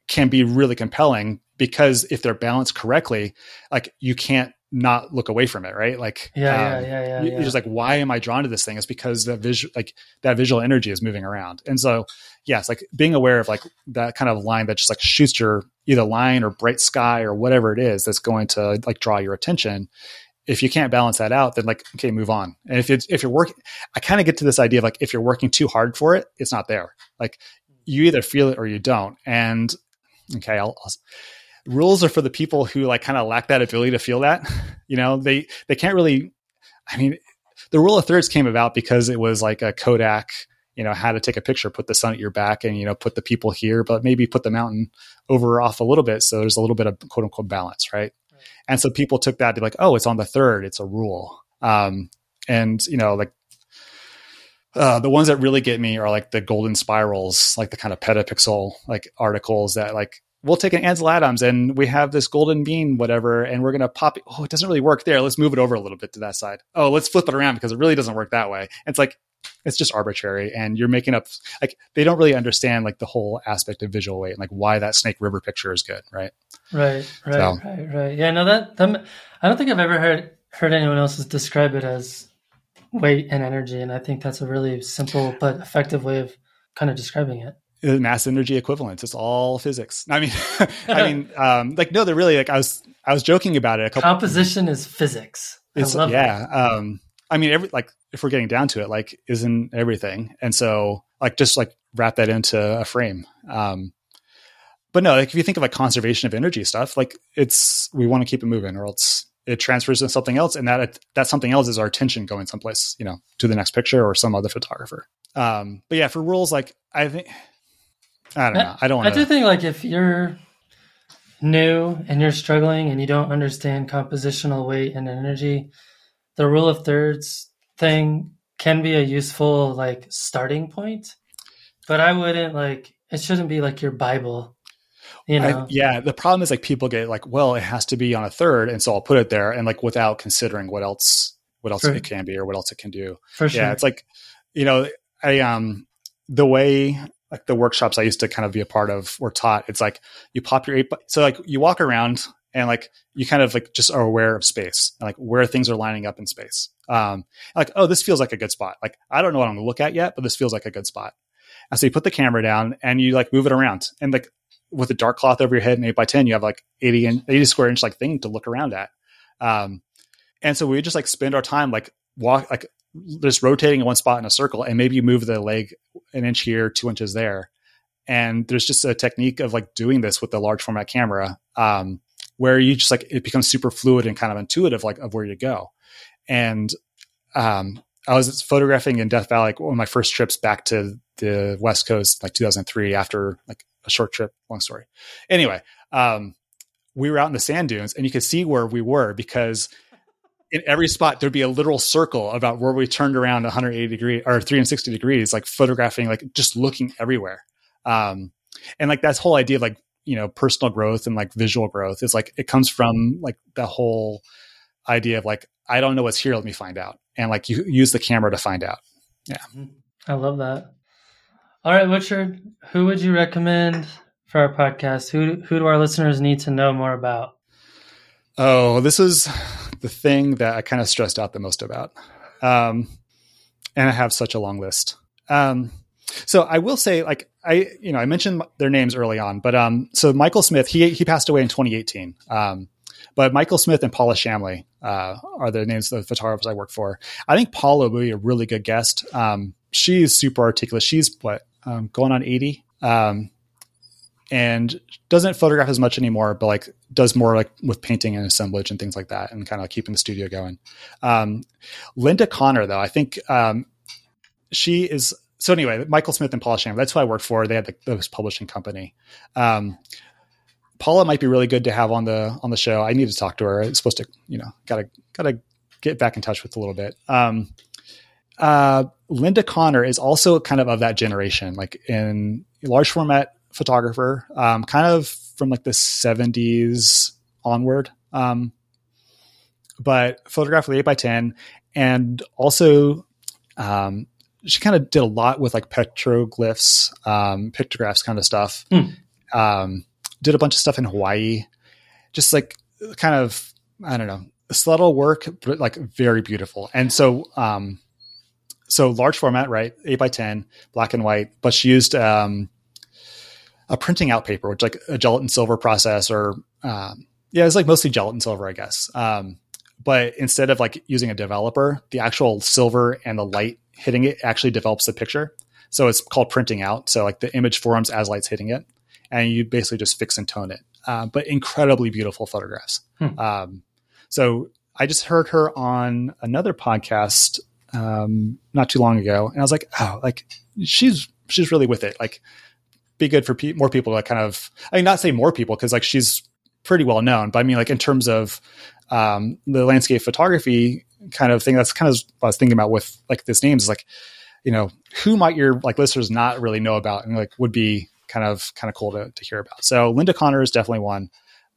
S2: can be really compelling because if they're balanced correctly, like you can't not look away from it, right? Like,
S1: yeah, um, yeah, yeah, yeah,
S2: You're
S1: yeah.
S2: just like, why am I drawn to this thing? It's because that visual, like that visual energy is moving around. And so, yes, like being aware of like that kind of line that just like shoots your either line or bright sky or whatever it is that's going to like draw your attention. If you can't balance that out, then like, okay, move on. And if it's, if you're working, I kind of get to this idea of like, if you're working too hard for it, it's not there. Like you either feel it or you don't. And Okay, I'll, I'll, rules are for the people who like kind of lack that ability to feel that. You know, they they can't really. I mean, the rule of thirds came about because it was like a Kodak. You know, how to take a picture, put the sun at your back, and you know, put the people here, but maybe put the mountain over off a little bit, so there's a little bit of quote unquote balance, right? right. And so people took that to be like, oh, it's on the third, it's a rule. Um, and you know, like uh, the ones that really get me are like the golden spirals, like the kind of petapixel like articles that like we'll take an Ansel Adams and we have this golden mean, whatever, and we're going to pop it. Oh, it doesn't really work there. Let's move it over a little bit to that side. Oh, let's flip it around because it really doesn't work that way. And it's like, it's just arbitrary and you're making up like they don't really understand like the whole aspect of visual weight and like why that snake river picture is good right
S1: right right so. right right yeah no that, that i don't think i've ever heard heard anyone else describe it as weight and energy and i think that's a really simple but effective way of kind of describing it
S2: mass energy equivalence it's all physics. I mean i mean um like no they're really like i was i was joking about it a
S1: couple composition is physics.
S2: It's, yeah um I mean, every like if we're getting down to it, like isn't everything, and so like just like wrap that into a frame. Um, but no, like if you think of like conservation of energy stuff, like it's we want to keep it moving, or else it transfers to something else, and that that something else is our attention going someplace, you know, to the next picture or some other photographer. Um, but yeah, for rules, like I think I don't know, I don't.
S1: I do think like if you're new and you're struggling and you don't understand compositional weight and energy the rule of thirds thing can be a useful like starting point, but I wouldn't like it shouldn't be like your Bible. You know?
S2: I, yeah, the problem is like people get like, well, it has to be on a third, and so I'll put it there, and like without considering what else, what else For, it can be or what else it can do. For sure. Yeah, it's like, you know, I um the way like the workshops I used to kind of be a part of were taught. It's like you pop your eight, so like you walk around and like you kind of like just are aware of space and like where things are lining up in space. Um, like, oh, this feels like a good spot. Like, I don't know what I'm gonna look at yet, but this feels like a good spot. And so you put the camera down and you like move it around and like with a dark cloth over your head and eight by 10, you have like 80 and 80 square inch like thing to look around at. Um, and so we just like spend our time like walk, like just rotating in one spot in a circle and maybe you move the leg an inch here, two inches there. And there's just a technique of like doing this with the large format camera. Um, where you just like it becomes super fluid and kind of intuitive, like of where you go. And um, I was photographing in Death Valley, like one of my first trips back to the West Coast, like 2003, after like a short trip. Long story. Anyway, um, we were out in the sand dunes, and you could see where we were because in every spot there'd be a literal circle about where we turned around 180 degrees or 360 degrees, like photographing, like just looking everywhere. Um, and like that's whole idea of like you know personal growth and like visual growth is like it comes from like the whole idea of like i don't know what's here let me find out. And like you use the camera to find out. Yeah. Mm-hmm.
S1: i love that. All right richard who would you recommend for our podcast? Who who do our listeners need to know more about
S2: oh this is the thing that i kind of stressed out the most about um and i have such a long list um so I will say, like I, you know, I mentioned their names early on, but um, so Michael Smith, he he passed away in 2018. Um, but Michael Smith and Paula Chamlee uh, are the names of the photographers I work for. I think Paula would be a really good guest. Um, she's super articulate. She's what um, going on 80, um, and doesn't photograph as much anymore, but like does more like with painting and assemblage and things like that, and kind of keeping the studio going. Um, Linda Connor, though, I think um, she is so anyway, Michael Smith and Paula Sham, that's who I worked for. They had the, the publishing company. Um, Paula might be really good to have on the on the show. I need to talk to her. It's supposed to, you know, gotta gotta get back in touch with a little bit. Um, uh, Linda Connor is also kind of of that generation, like in large format photographer, um, kind of from like the seventies onward. Um, but photographed with eight by ten, and also um, she kind of did a lot with like petroglyphs, um, pictographs kind of stuff. Um, did a bunch of stuff in Hawaii, just like kind of, I don't know, subtle work, but like very beautiful. And so, um, so large format, right? Eight by 10, black and white, but she used, um, a printing out paper, which like a gelatin silver process or, um, yeah, it's like mostly gelatin silver, I guess. Um, but instead of like using a developer, the actual silver and the light hitting it actually develops the picture. So it's called printing out. So like the image forms as light's hitting it, and you basically just fix and tone it. Uh, but incredibly beautiful photographs. Hmm. Um, so I just heard her on another podcast um, not too long ago, and I was like, oh, like she's she's really with it. Like, be good for pe- more people to kind of. I mean, not say more people because like she's pretty well known, but I mean like in terms of um, the landscape photography kind of thing. That's kind of what I was thinking about with like this names is like, you know, who might your like listeners not really know about and like would be kind of kind of cool to, to hear about. So Linda Connor is definitely one.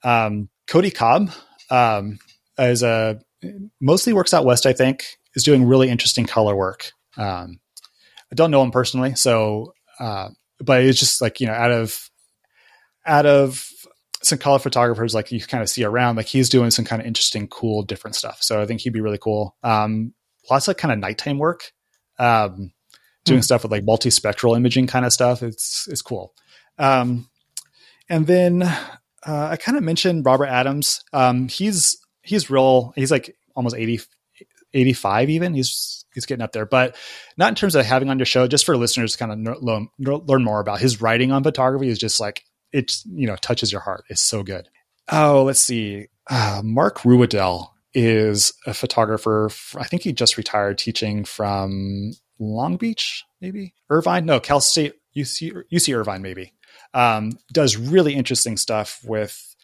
S2: Um, Cody Cobb um, is a mostly works out west, I think, is doing really interesting color work. Um, I don't know him personally, so uh, but it's just like you know out of out of some color photographers like you kind of see around, like he's doing some kind of interesting, cool, different stuff. So I think he'd be really cool. Um, lots of kind of nighttime work, um, doing mm. stuff with like multispectral imaging kind of stuff. It's it's cool. Um, and then uh, I kind of mentioned Robert Adams. Um, he's he's real. He's like almost 80, 85 even. He's he's getting up there, but not in terms of having on your show. Just for listeners to kind of learn, learn more about his writing on photography is just like it. You know, touches your heart. It's so good. Oh, let's see. Uh, Mark Ruwedel is a photographer. I think he just retired teaching from Long Beach, maybe Irvine. No, Cal State, UC, UC Irvine, maybe. Um, does really interesting stuff with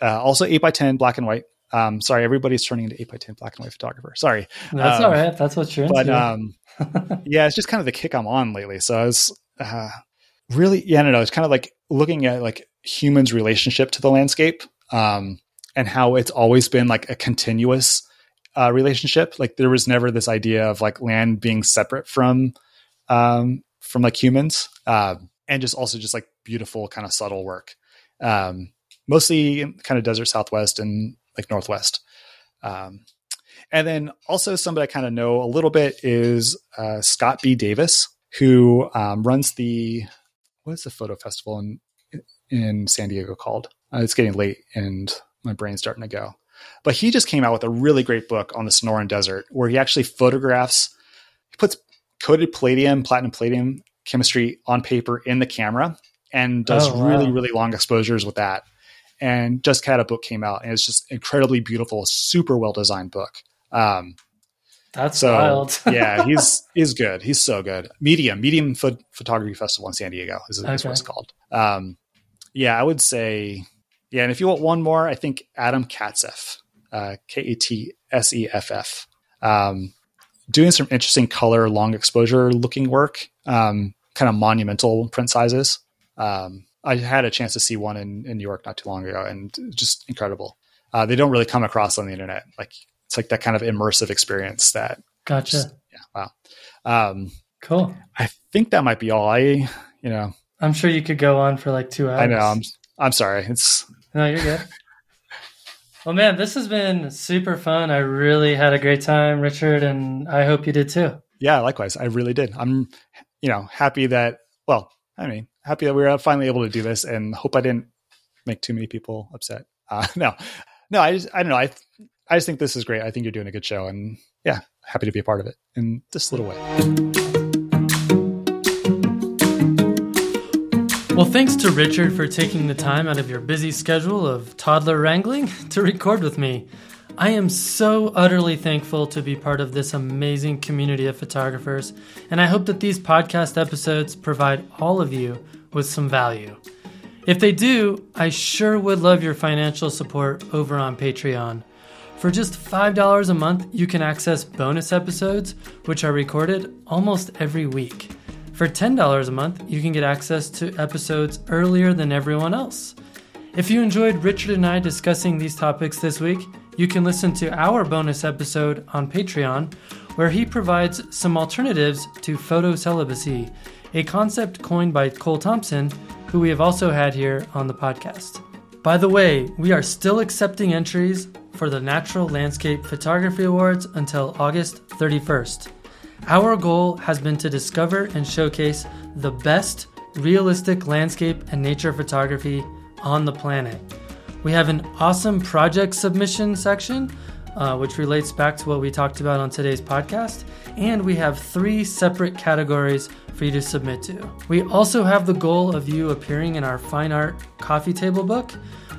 S2: uh, also eight by ten black and white. Um, sorry, everybody's turning into eight by ten black and white photographer. Sorry,
S1: that's
S2: um,
S1: all right. That's what you're
S2: but, um, yeah, it's just kind of the kick I'm on lately. So I was uh, really, yeah, no, no, it's kind of like looking at like humans' relationship to the landscape. Um, and how it's always been like a continuous uh, relationship. Like there was never this idea of like land being separate from um, from like humans, uh, and just also just like beautiful kind of subtle work. Um, mostly kind of desert Southwest and like Northwest. Um, and then also somebody I kind of know a little bit is uh, Scott B. Davis, who um, runs the what is the photo festival in in San Diego called? Uh, it's getting late, and my brain's starting to go. But he just came out with a really great book on the Sonoran Desert where he actually photographs, he puts coated palladium, platinum palladium chemistry on paper in the camera and does oh, wow. really, really long exposures with that. And just had a book came out and it's just incredibly beautiful, super well designed book. Um,
S1: that's so, wild.
S2: yeah, he's he's good. He's so good. Medium, Medium Photography Festival in San Diego is, okay. is what it's called. Um, yeah, I would say yeah, and if you want one more, I think Adam Katseff, uh, K A T S E F F, um, doing some interesting color, long exposure looking work, um, kind of monumental print sizes. Um, I had a chance to see one in, in New York not too long ago, and just incredible. Uh, they don't really come across on the internet. Like it's like that kind of immersive experience that.
S1: Gotcha.
S2: Just, yeah. Wow. Um,
S1: cool.
S2: I think that might be all. I, you know,
S1: I'm sure you could go on for like two hours.
S2: I know. I'm I'm sorry. It's
S1: no, you're good. well, man, this has been super fun. I really had a great time, Richard, and I hope you did too.
S2: Yeah, likewise. I really did. I'm, you know, happy that. Well, I mean, happy that we were finally able to do this, and hope I didn't make too many people upset. Uh, no, no, I just, I don't know. I, I just think this is great. I think you're doing a good show, and yeah, happy to be a part of it in this little way.
S1: Well, thanks to Richard for taking the time out of your busy schedule of toddler wrangling to record with me. I am so utterly thankful to be part of this amazing community of photographers, and I hope that these podcast episodes provide all of you with some value. If they do, I sure would love your financial support over on Patreon. For just $5 a month, you can access bonus episodes, which are recorded almost every week. For $10 a month, you can get access to episodes earlier than everyone else. If you enjoyed Richard and I discussing these topics this week, you can listen to our bonus episode on Patreon, where he provides some alternatives to photo celibacy, a concept coined by Cole Thompson, who we have also had here on the podcast. By the way, we are still accepting entries for the Natural Landscape Photography Awards until August 31st. Our goal has been to discover and showcase the best realistic landscape and nature photography on the planet. We have an awesome project submission section, uh, which relates back to what we talked about on today's podcast, and we have three separate categories for you to submit to. We also have the goal of you appearing in our fine art coffee table book,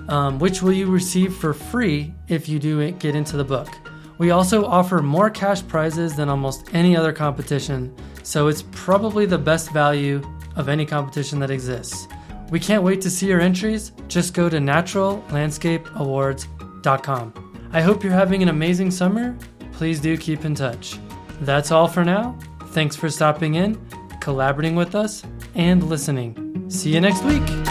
S1: um, which will you receive for free if you do get into the book. We also offer more cash prizes than almost any other competition, so it's probably the best value of any competition that exists. We can't wait to see your entries. Just go to naturallandscapeawards.com. I hope you're having an amazing summer. Please do keep in touch. That's all for now. Thanks for stopping in, collaborating with us, and listening. See you next week.